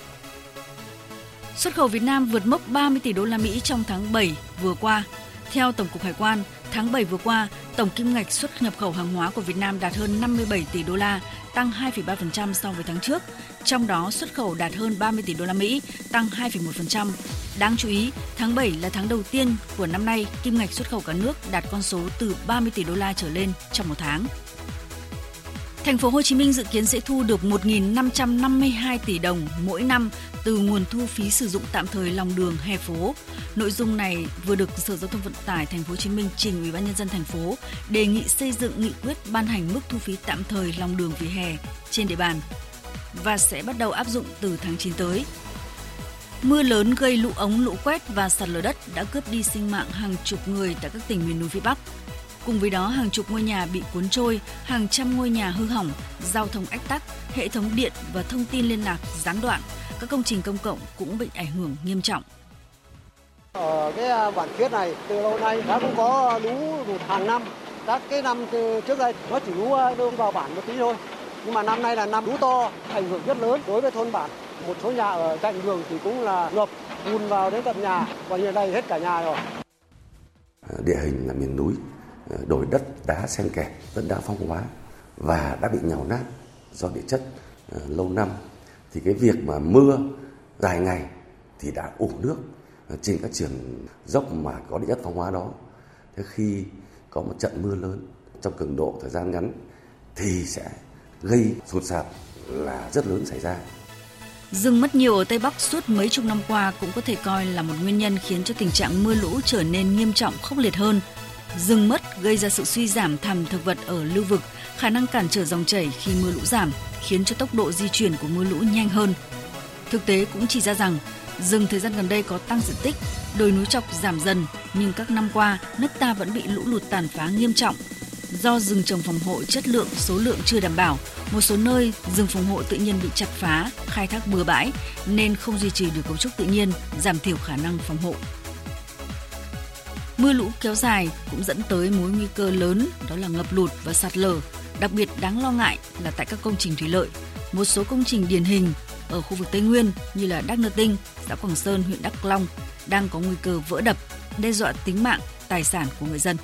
Xuất khẩu Việt Nam vượt mốc 30 tỷ đô la Mỹ trong tháng 7 vừa qua. Theo Tổng cục Hải quan, tháng 7 vừa qua, tổng kim ngạch xuất nhập khẩu hàng hóa của Việt Nam đạt hơn 57 tỷ đô la, tăng 2,3% so với tháng trước. Trong đó, xuất khẩu đạt hơn 30 tỷ đô la Mỹ, tăng 2,1%. Đáng chú ý, tháng 7 là tháng đầu tiên của năm nay kim ngạch xuất khẩu cả nước đạt con số từ 30 tỷ đô la trở lên trong một tháng. Thành phố Hồ Chí Minh dự kiến sẽ thu được 1.552 tỷ đồng mỗi năm từ nguồn thu phí sử dụng tạm thời lòng đường hè phố. Nội dung này vừa được Sở Giao thông Vận tải Thành phố Hồ Chí Minh trình Ủy ban nhân dân thành phố đề nghị xây dựng nghị quyết ban hành mức thu phí tạm thời lòng đường vỉa hè trên địa bàn và sẽ bắt đầu áp dụng từ tháng 9 tới. Mưa lớn gây lũ ống, lũ quét và sạt lở đất đã cướp đi sinh mạng hàng chục người tại các tỉnh miền núi phía Bắc. Cùng với đó, hàng chục ngôi nhà bị cuốn trôi, hàng trăm ngôi nhà hư hỏng, giao thông ách tắc, hệ thống điện và thông tin liên lạc gián đoạn. Các công trình công cộng cũng bị ảnh hưởng nghiêm trọng. Ở cái à, bản Khiết này từ lâu nay đã cũng có lũ lụt hàng năm. Các cái năm từ trước đây nó chỉ lũ à, đương vào bản một tí thôi. Nhưng mà năm nay là năm lũ to, ảnh hưởng rất lớn đối với thôn bản. Một số nhà ở cạnh đường thì cũng là ngập, bùn vào đến tận nhà, và hiện đây hết cả nhà rồi. Địa hình là miền núi, đồi đất đá xen kẽ vẫn đã phong hóa và đã bị nhào nát do địa chất lâu năm thì cái việc mà mưa dài ngày thì đã ủ nước trên các trường dốc mà có địa chất phong hóa đó. Thế khi có một trận mưa lớn trong cường độ thời gian ngắn thì sẽ gây sụt sạt là rất lớn xảy ra. Rừng mất nhiều ở Tây Bắc suốt mấy chục năm qua cũng có thể coi là một nguyên nhân khiến cho tình trạng mưa lũ trở nên nghiêm trọng khốc liệt hơn. Rừng mất gây ra sự suy giảm thảm thực vật ở lưu vực, khả năng cản trở dòng chảy khi mưa lũ giảm, khiến cho tốc độ di chuyển của mưa lũ nhanh hơn. Thực tế cũng chỉ ra rằng, rừng thời gian gần đây có tăng diện tích, đồi núi trọc giảm dần, nhưng các năm qua, nước ta vẫn bị lũ lụt tàn phá nghiêm trọng. Do rừng trồng phòng hộ chất lượng, số lượng chưa đảm bảo, một số nơi rừng phòng hộ tự nhiên bị chặt phá, khai thác bừa bãi nên không duy trì được cấu trúc tự nhiên, giảm thiểu khả năng phòng hộ. Mưa lũ kéo dài cũng dẫn tới mối nguy cơ lớn đó là ngập lụt và sạt lở. Đặc biệt đáng lo ngại là tại các công trình thủy lợi. Một số công trình điển hình ở khu vực Tây Nguyên như là Đắc Nơ Tinh, xã Quảng Sơn, huyện Đắk Long đang có nguy cơ vỡ đập, đe dọa tính mạng, tài sản của người dân.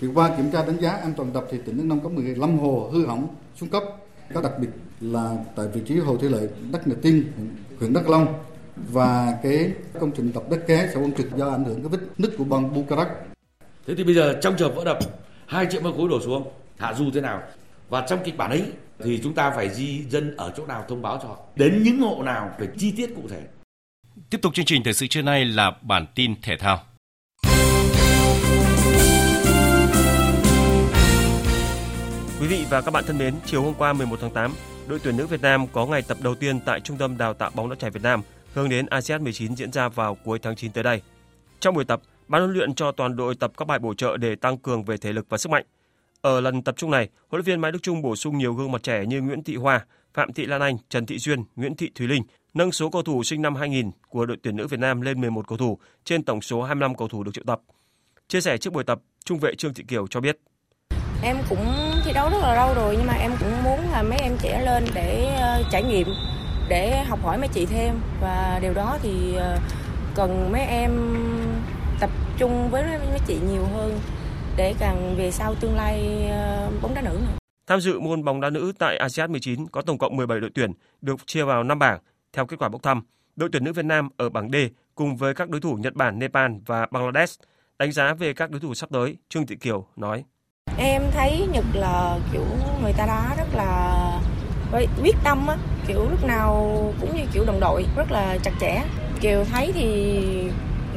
Thì qua kiểm tra đánh giá an toàn đập thì tỉnh Đắk Nông có 15 hồ hư hỏng, xuống cấp. Có đặc biệt là tại vị trí hồ thủy lợi Đắc Nơ Tinh, huyện Đắk Long và cái công trình đập đất ké xã Quang Trực do ảnh hưởng cái vết nứt của băng Bukarak. Thế thì bây giờ trong trường vỡ đập 2 triệu mét khối đổ xuống hạ du thế nào và trong kịch bản ấy thì chúng ta phải di dân ở chỗ nào thông báo cho họ đến những hộ nào phải chi tiết cụ thể. Tiếp tục chương trình thời sự trưa nay là bản tin thể thao. Quý vị và các bạn thân mến, chiều hôm qua 11 tháng 8, đội tuyển nữ Việt Nam có ngày tập đầu tiên tại Trung tâm Đào tạo bóng đá trẻ Việt Nam hướng đến ASEAN 19 diễn ra vào cuối tháng 9 tới đây. Trong buổi tập, ban huấn luyện cho toàn đội tập các bài bổ trợ để tăng cường về thể lực và sức mạnh. Ở lần tập trung này, huấn luyện viên Mai Đức Trung bổ sung nhiều gương mặt trẻ như Nguyễn Thị Hoa, Phạm Thị Lan Anh, Trần Thị Duyên, Nguyễn Thị Thùy Linh, nâng số cầu thủ sinh năm 2000 của đội tuyển nữ Việt Nam lên 11 cầu thủ trên tổng số 25 cầu thủ được triệu tập. Chia sẻ trước buổi tập, trung vệ Trương Thị Kiều cho biết. Em cũng thi đấu rất là lâu rồi nhưng mà em cũng muốn là mấy em trẻ lên để ờ, trải nghiệm, để học hỏi mấy chị thêm và điều đó thì ờ, cần mấy em tập trung với mấy chị nhiều hơn để càng về sau tương lai uh, bóng đá nữ. Tham dự môn bóng đá nữ tại ASEAN 19 có tổng cộng 17 đội tuyển được chia vào 5 bảng theo kết quả bốc thăm. Đội tuyển nữ Việt Nam ở bảng D cùng với các đối thủ Nhật Bản, Nepal và Bangladesh. Đánh giá về các đối thủ sắp tới, Trương Thị Kiều nói. Em thấy Nhật là kiểu người ta đá rất là quyết tâm á, kiểu lúc nào cũng như kiểu đồng đội, rất là chặt chẽ. Kiều thấy thì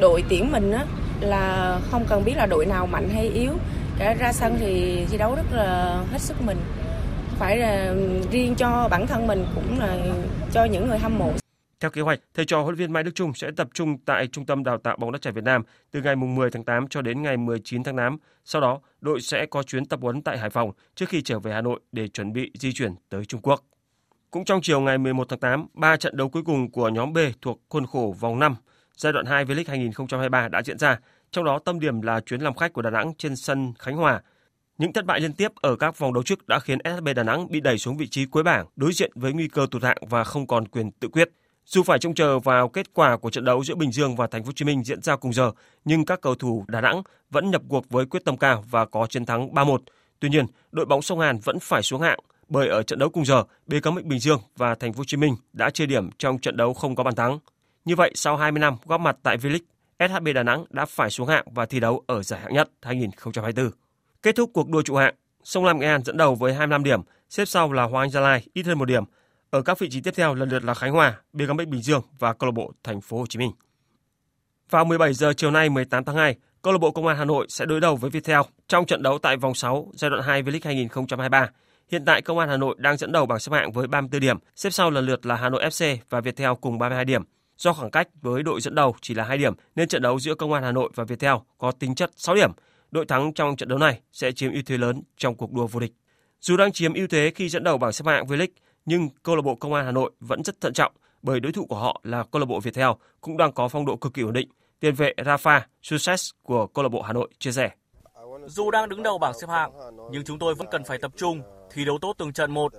đội tuyển mình á là không cần biết là đội nào mạnh hay yếu, cả ra sân thì thi đấu rất là hết sức mình. Phải là riêng cho bản thân mình cũng là cho những người hâm mộ theo kế hoạch, thầy trò huấn luyện viên Mai Đức Chung sẽ tập trung tại Trung tâm Đào tạo bóng đá trẻ Việt Nam từ ngày 10 tháng 8 cho đến ngày 19 tháng 8. Sau đó, đội sẽ có chuyến tập huấn tại Hải Phòng trước khi trở về Hà Nội để chuẩn bị di chuyển tới Trung Quốc. Cũng trong chiều ngày 11 tháng 8, ba trận đấu cuối cùng của nhóm B thuộc khuôn khổ vòng 5 giai đoạn 2 V-League 2023 đã diễn ra, trong đó tâm điểm là chuyến làm khách của Đà Nẵng trên sân Khánh Hòa. Những thất bại liên tiếp ở các vòng đấu trước đã khiến SHB Đà Nẵng bị đẩy xuống vị trí cuối bảng, đối diện với nguy cơ tụt hạng và không còn quyền tự quyết. Dù phải trông chờ vào kết quả của trận đấu giữa Bình Dương và Thành phố Hồ Chí Minh diễn ra cùng giờ, nhưng các cầu thủ Đà Nẵng vẫn nhập cuộc với quyết tâm cao và có chiến thắng 3-1. Tuy nhiên, đội bóng sông Hàn vẫn phải xuống hạng bởi ở trận đấu cùng giờ, BKM Bình Dương và Thành phố Hồ Chí Minh đã chia điểm trong trận đấu không có bàn thắng. Như vậy, sau 20 năm góp mặt tại V-League, SHB Đà Nẵng đã phải xuống hạng và thi đấu ở giải hạng nhất 2024. Kết thúc cuộc đua trụ hạng, Sông Lam Nghệ An dẫn đầu với 25 điểm, xếp sau là Hoàng Anh Gia Lai ít hơn một điểm, ở các vị trí tiếp theo lần lượt là Khánh Hòa, BKMX Bình Dương và câu lạc bộ Thành phố Hồ Chí Minh. Vào 17 giờ chiều nay 18 tháng 2, câu lạc bộ Công an Hà Nội sẽ đối đầu với Viettel trong trận đấu tại vòng 6 giai đoạn 2 V-League 2023. Hiện tại Công an Hà Nội đang dẫn đầu bảng xếp hạng với 34 điểm, xếp sau lần lượt là Hà Nội FC và Viettel cùng 32 điểm. Do khoảng cách với đội dẫn đầu chỉ là 2 điểm nên trận đấu giữa Công an Hà Nội và Viettel có tính chất 6 điểm. Đội thắng trong trận đấu này sẽ chiếm ưu thế lớn trong cuộc đua vô địch. Dù đang chiếm ưu thế khi dẫn đầu bảng xếp hạng V-League, nhưng câu lạc bộ Công an Hà Nội vẫn rất thận trọng bởi đối thủ của họ là câu lạc bộ Viettel cũng đang có phong độ cực kỳ ổn định. Tiền vệ Rafa Success của câu lạc bộ Hà Nội chia sẻ. Dù đang đứng đầu bảng xếp hạng, nhưng chúng tôi vẫn cần phải tập trung, thi đấu tốt từng trận một.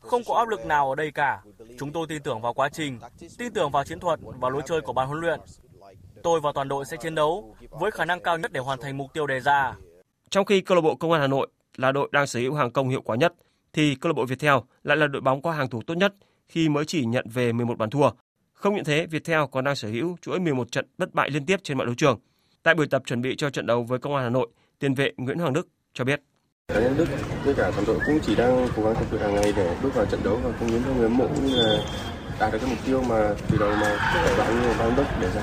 Không có áp lực nào ở đây cả. Chúng tôi tin tưởng vào quá trình, tin tưởng vào chiến thuật và lối chơi của ban huấn luyện. Tôi và toàn đội sẽ chiến đấu với khả năng cao nhất để hoàn thành mục tiêu đề ra. Trong khi câu lạc bộ Công an Hà Nội là đội đang sở hữu hàng công hiệu quả nhất, thì câu lạc bộ Viettel lại là đội bóng có hàng thủ tốt nhất khi mới chỉ nhận về 11 bàn thua. Không những thế, Viettel còn đang sở hữu chuỗi 11 trận bất bại liên tiếp trên mọi đấu trường. Tại buổi tập chuẩn bị cho trận đấu với Công an Hà Nội, tiền vệ Nguyễn Hoàng Đức cho biết. Cá nhân Đức với cả toàn đội cũng chỉ đang cố gắng tập luyện hàng ngày để bước vào trận đấu và công hiến cho người hâm mộ cũng như là đạt được cái mục tiêu mà từ đầu mà các bạn như ban Đức để ra.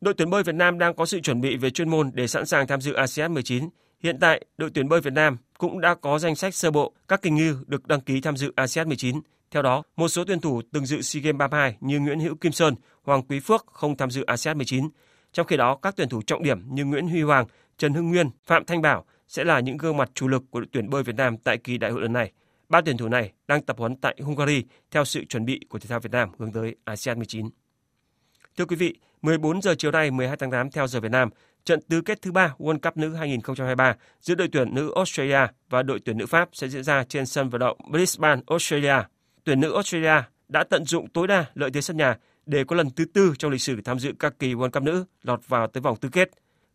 Đội tuyển bơi Việt Nam đang có sự chuẩn bị về chuyên môn để sẵn sàng tham dự ASEAN 19 Hiện tại, đội tuyển bơi Việt Nam cũng đã có danh sách sơ bộ các kình ngư được đăng ký tham dự ASEAN 19. Theo đó, một số tuyển thủ từng dự SEA Games 32 như Nguyễn Hữu Kim Sơn, Hoàng Quý Phước không tham dự ASEAN 19. Trong khi đó, các tuyển thủ trọng điểm như Nguyễn Huy Hoàng, Trần Hưng Nguyên, Phạm Thanh Bảo sẽ là những gương mặt chủ lực của đội tuyển bơi Việt Nam tại kỳ đại hội lần này. Ba tuyển thủ này đang tập huấn tại Hungary theo sự chuẩn bị của thể thao Việt Nam hướng tới ASEAN 19. Thưa quý vị, 14 giờ chiều nay 12 tháng 8 theo giờ Việt Nam, Trận tứ kết thứ ba World Cup nữ 2023 giữa đội tuyển nữ Australia và đội tuyển nữ Pháp sẽ diễn ra trên sân vận động Brisbane, Australia. Tuyển nữ Australia đã tận dụng tối đa lợi thế sân nhà để có lần thứ tư trong lịch sử tham dự các kỳ World Cup nữ lọt vào tới vòng tứ kết.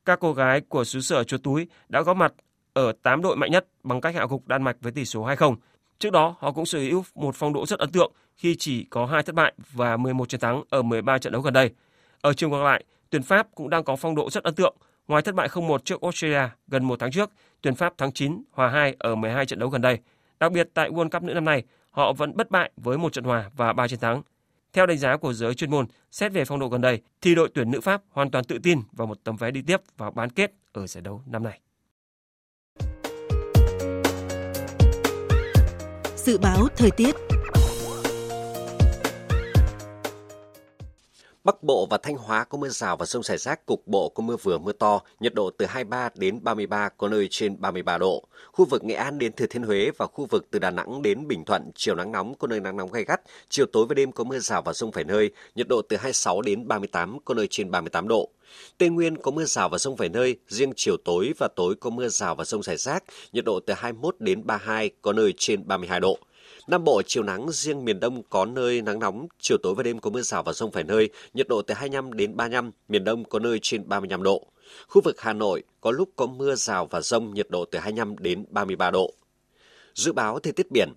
Các cô gái của xứ sở chuột túi đã góp mặt ở 8 đội mạnh nhất bằng cách hạ gục Đan Mạch với tỷ số 2-0. Trước đó, họ cũng sở hữu một phong độ rất ấn tượng khi chỉ có 2 thất bại và 11 chiến thắng ở 13 trận đấu gần đây. Ở chiều ngược lại, tuyển Pháp cũng đang có phong độ rất ấn tượng. Ngoài thất bại 0-1 trước Australia gần một tháng trước, tuyển Pháp thắng 9 hòa 2 ở 12 trận đấu gần đây. Đặc biệt tại World Cup nữ năm nay, họ vẫn bất bại với một trận hòa và 3 chiến thắng. Theo đánh giá của giới chuyên môn, xét về phong độ gần đây, thì đội tuyển nữ Pháp hoàn toàn tự tin vào một tấm vé đi tiếp vào bán kết ở giải đấu năm nay. Dự báo thời tiết Bắc Bộ và Thanh Hóa có mưa rào và rông rải rác, cục bộ có mưa vừa mưa to, nhiệt độ từ 23 đến 33, có nơi trên 33 độ. Khu vực Nghệ An đến Thừa Thiên Huế và khu vực từ Đà Nẵng đến Bình Thuận, chiều nắng nóng, có nơi nắng nóng gay gắt, chiều tối và đêm có mưa rào và rông vài nơi, nhiệt độ từ 26 đến 38, có nơi trên 38 độ. Tây Nguyên có mưa rào và rông vài nơi, riêng chiều tối và tối có mưa rào và rông rải rác, nhiệt độ từ 21 đến 32, có nơi trên 32 độ. Nam Bộ chiều nắng, riêng miền Đông có nơi nắng nóng, chiều tối và đêm có mưa rào và rông vài nơi, nhiệt độ từ 25 đến 35, miền Đông có nơi trên 35 độ. Khu vực Hà Nội có lúc có mưa rào và rông, nhiệt độ từ 25 đến 33 độ. Dự báo thời tiết biển,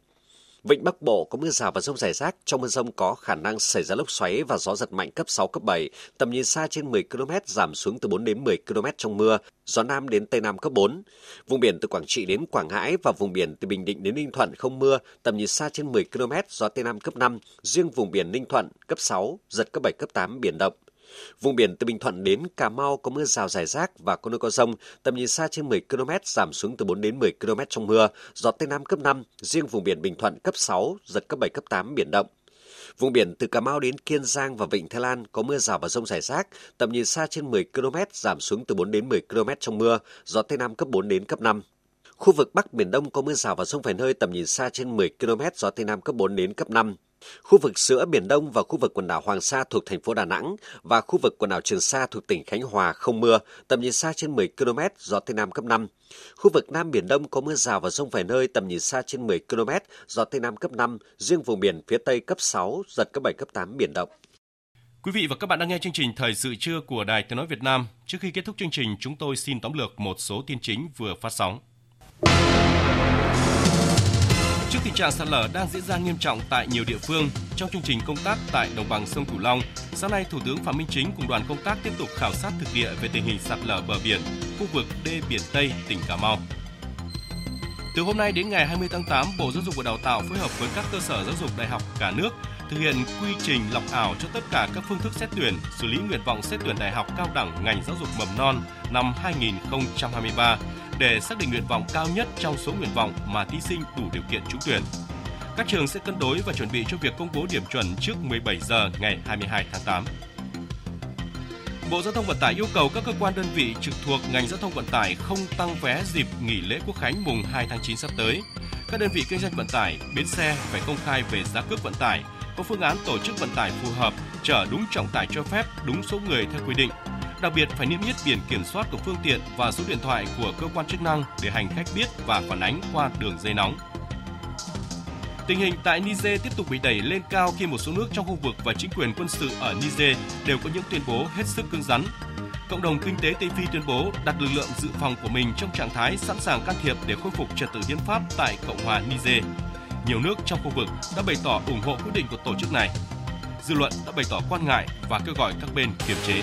Vịnh Bắc Bộ có mưa rào và rông rải rác, trong mưa rông có khả năng xảy ra lốc xoáy và gió giật mạnh cấp 6, cấp 7, tầm nhìn xa trên 10 km giảm xuống từ 4 đến 10 km trong mưa, gió Nam đến Tây Nam cấp 4. Vùng biển từ Quảng Trị đến Quảng Ngãi và vùng biển từ Bình Định đến Ninh Thuận không mưa, tầm nhìn xa trên 10 km, gió Tây Nam cấp 5, riêng vùng biển Ninh Thuận cấp 6, giật cấp 7, cấp 8, biển động. Vùng biển từ Bình Thuận đến Cà Mau có mưa rào rải rác và có nơi có rông, tầm nhìn xa trên 10 km, giảm xuống từ 4 đến 10 km trong mưa, gió Tây Nam cấp 5, riêng vùng biển Bình Thuận cấp 6, giật cấp 7, cấp 8, biển động. Vùng biển từ Cà Mau đến Kiên Giang và Vịnh Thái Lan có mưa rào và rông rải rác, tầm nhìn xa trên 10 km, giảm xuống từ 4 đến 10 km trong mưa, gió Tây Nam cấp 4 đến cấp 5. Khu vực Bắc Biển Đông có mưa rào và rông vài nơi tầm nhìn xa trên 10 km, gió Tây Nam cấp 4 đến cấp 5. Khu vực giữa Biển Đông và khu vực quần đảo Hoàng Sa thuộc thành phố Đà Nẵng và khu vực quần đảo Trường Sa thuộc tỉnh Khánh Hòa không mưa, tầm nhìn xa trên 10 km, gió Tây Nam cấp 5. Khu vực Nam Biển Đông có mưa rào và rông vài nơi tầm nhìn xa trên 10 km, gió Tây Nam cấp 5, riêng vùng biển phía Tây cấp 6, giật cấp 7, cấp 8, biển động. Quý vị và các bạn đang nghe chương trình Thời sự trưa của Đài Tiếng Nói Việt Nam. Trước khi kết thúc chương trình, chúng tôi xin tóm lược một số tin chính vừa phát sóng. Trước tình trạng sạt lở đang diễn ra nghiêm trọng tại nhiều địa phương, trong chương trình công tác tại đồng bằng sông Cửu Long, sáng nay Thủ tướng Phạm Minh Chính cùng đoàn công tác tiếp tục khảo sát thực địa về tình hình sạt lở bờ biển, khu vực đê biển Tây, tỉnh Cà Mau. Từ hôm nay đến ngày 20 tháng 8, Bộ Giáo dục và Đào tạo phối hợp với các cơ sở giáo dục đại học cả nước thực hiện quy trình lọc ảo cho tất cả các phương thức xét tuyển, xử lý nguyện vọng xét tuyển đại học cao đẳng ngành giáo dục mầm non năm 2023 để xác định nguyện vọng cao nhất trong số nguyện vọng mà thí sinh đủ điều kiện trúng tuyển. Các trường sẽ cân đối và chuẩn bị cho việc công bố điểm chuẩn trước 17 giờ ngày 22 tháng 8. Bộ Giao thông Vận tải yêu cầu các cơ quan đơn vị trực thuộc ngành giao thông vận tải không tăng vé dịp nghỉ lễ Quốc khánh mùng 2 tháng 9 sắp tới. Các đơn vị kinh doanh vận tải, bến xe phải công khai về giá cước vận tải, có phương án tổ chức vận tải phù hợp, chở đúng trọng tải cho phép, đúng số người theo quy định. Đặc biệt phải niêm yết biển kiểm soát của phương tiện và số điện thoại của cơ quan chức năng để hành khách biết và phản ánh qua đường dây nóng. Tình hình tại Niger tiếp tục bị đẩy lên cao khi một số nước trong khu vực và chính quyền quân sự ở Niger đều có những tuyên bố hết sức cứng rắn. Cộng đồng kinh tế Tây Phi tuyên bố đặt lực lượng dự phòng của mình trong trạng thái sẵn sàng can thiệp để khôi phục trật tự hiến pháp tại Cộng hòa Niger. Nhiều nước trong khu vực đã bày tỏ ủng hộ quyết định của tổ chức này. Dư luận đã bày tỏ quan ngại và kêu gọi các bên kiềm chế.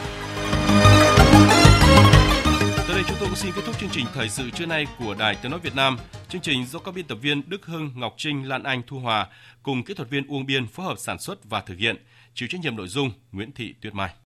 Tới đây chúng tôi cũng xin kết thúc chương trình thời sự trưa nay của Đài Tiếng nói Việt Nam. Chương trình do các biên tập viên Đức Hưng, Ngọc Trinh, Lan Anh, Thu Hòa cùng kỹ thuật viên Uông Biên phối hợp sản xuất và thực hiện. Chịu trách nhiệm nội dung Nguyễn Thị Tuyết Mai.